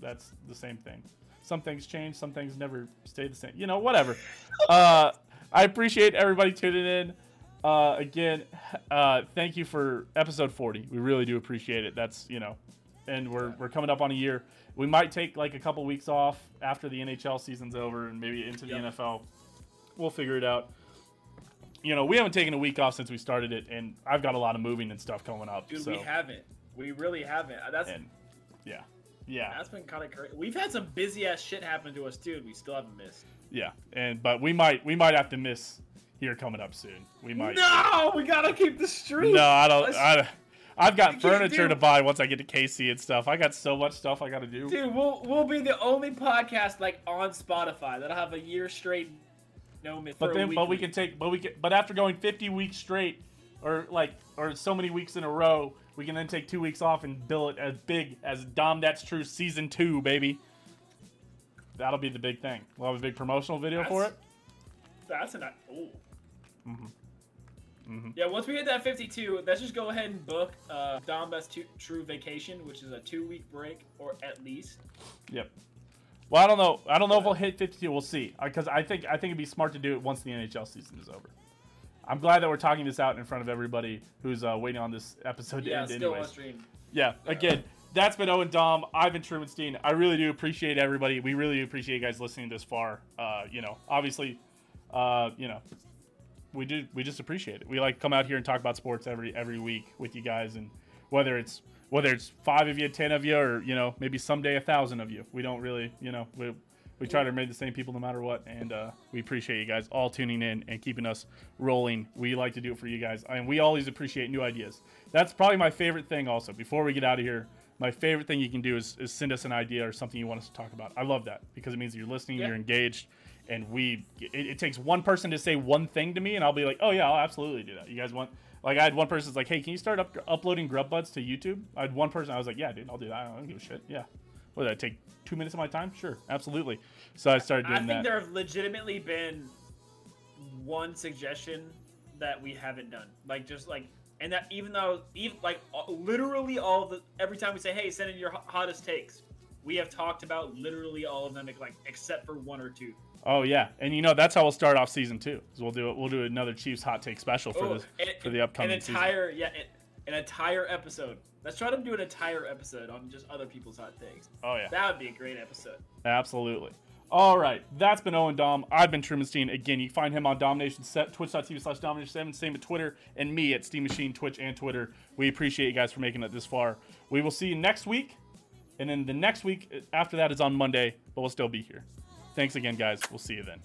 That's the same thing. Some things change, some things never stay the same. You know, whatever. uh, I appreciate everybody tuning in. Uh, again, uh, thank you for episode 40. We really do appreciate it. That's, you know, and we're, we're coming up on a year. We might take like a couple weeks off after the NHL season's over and maybe into the Yep. NFL. We'll figure it out. You know, we haven't taken a week off since we started it, and I've got a lot of moving and stuff coming up. Dude, so, we haven't. We really haven't. That's and yeah, yeah, that's been kind of crazy. We've had some busy ass shit happen to us too. and We still haven't missed. yeah, and but we might we might have to miss here coming up soon. We might. No, we gotta keep the streak. No, I don't. I, I've got furniture to buy once I get to KC and stuff. I got so much stuff I got to do. Dude, we'll we'll be the only podcast like on Spotify that'll have a year straight. No, mi- But then, but we can take, but we can, but after going 50 weeks straight, or like, or so many weeks in a row, we can then take two weeks off and bill it as big as Dom That's True season two, baby. That'll be the big thing. We'll have a big promotional video for it. That's- That's an. Oh. Mhm. Mhm. Yeah, once we hit that 52, let's just go ahead and book uh, Dom Best two, True Vacation, which is a two week break, or at least. Yep. Well, I don't know. I don't know if we'll hit 52. We'll see. Because I think I think it'd be smart to do it once the NHL season is over. I'm glad that we're talking this out in front of everybody who's uh, waiting on this episode to Yeah, end still anyways. on stream. Yeah, again, that's been Owen Dom. I've been Trumanstein. I really do appreciate everybody. We really do appreciate you guys listening this far. Uh, you know, obviously, uh, you know, we do we just appreciate it. We like come out here and talk about sports every every week with you guys, and whether it's whether it's five of you, ten of you, or you know maybe someday a thousand of you, we don't really you know we. We try to remain the same people no matter what, and uh, we appreciate you guys all tuning in and keeping us rolling. We like to do it for you guys, and we always appreciate new ideas. That's probably my favorite thing. Also, before we get out of here, my favorite thing you can do is, is send us an idea or something you want us to talk about. I love that because it means you're listening, Yeah. you're engaged, and we. It, it takes one person to say one thing to me, and I'll be like, oh yeah, I'll absolutely do that. You guys want? Like I had one person's like, hey, can you start up, uploading Grub Buds to YouTube? I had one person. I was like, yeah, dude, I'll do that. I don't give a shit. Yeah. What did that take? Two minutes of my time? Sure, absolutely. So I started doing I think that. there have legitimately been one suggestion that we haven't done. Like just like, and that even though even like literally all the every time we say, hey, send in your hottest takes, we have talked about literally all of them, like except for one or two. Oh yeah, and you know that's how we'll start off season two. Is we'll do it. We'll do another Chiefs hot take special for Oh, this for the upcoming an season. entire yeah, an, an entire episode. Let's try to do an entire episode on just other people's hot takes. Oh yeah. That would be a great episode. Absolutely. All right, that's been Owen Dom. I've been Trumanstein. Again, you find him on Dahmination Set, twitch.tv slash Dahmination7, same at Twitter, and me at Steehn Machine, Twitch, and Twitter. We appreciate you guys for making it this far. We will see you next week, and then the next week after that is on Monday, but we'll still be here. Thanks again, guys. We'll see you then.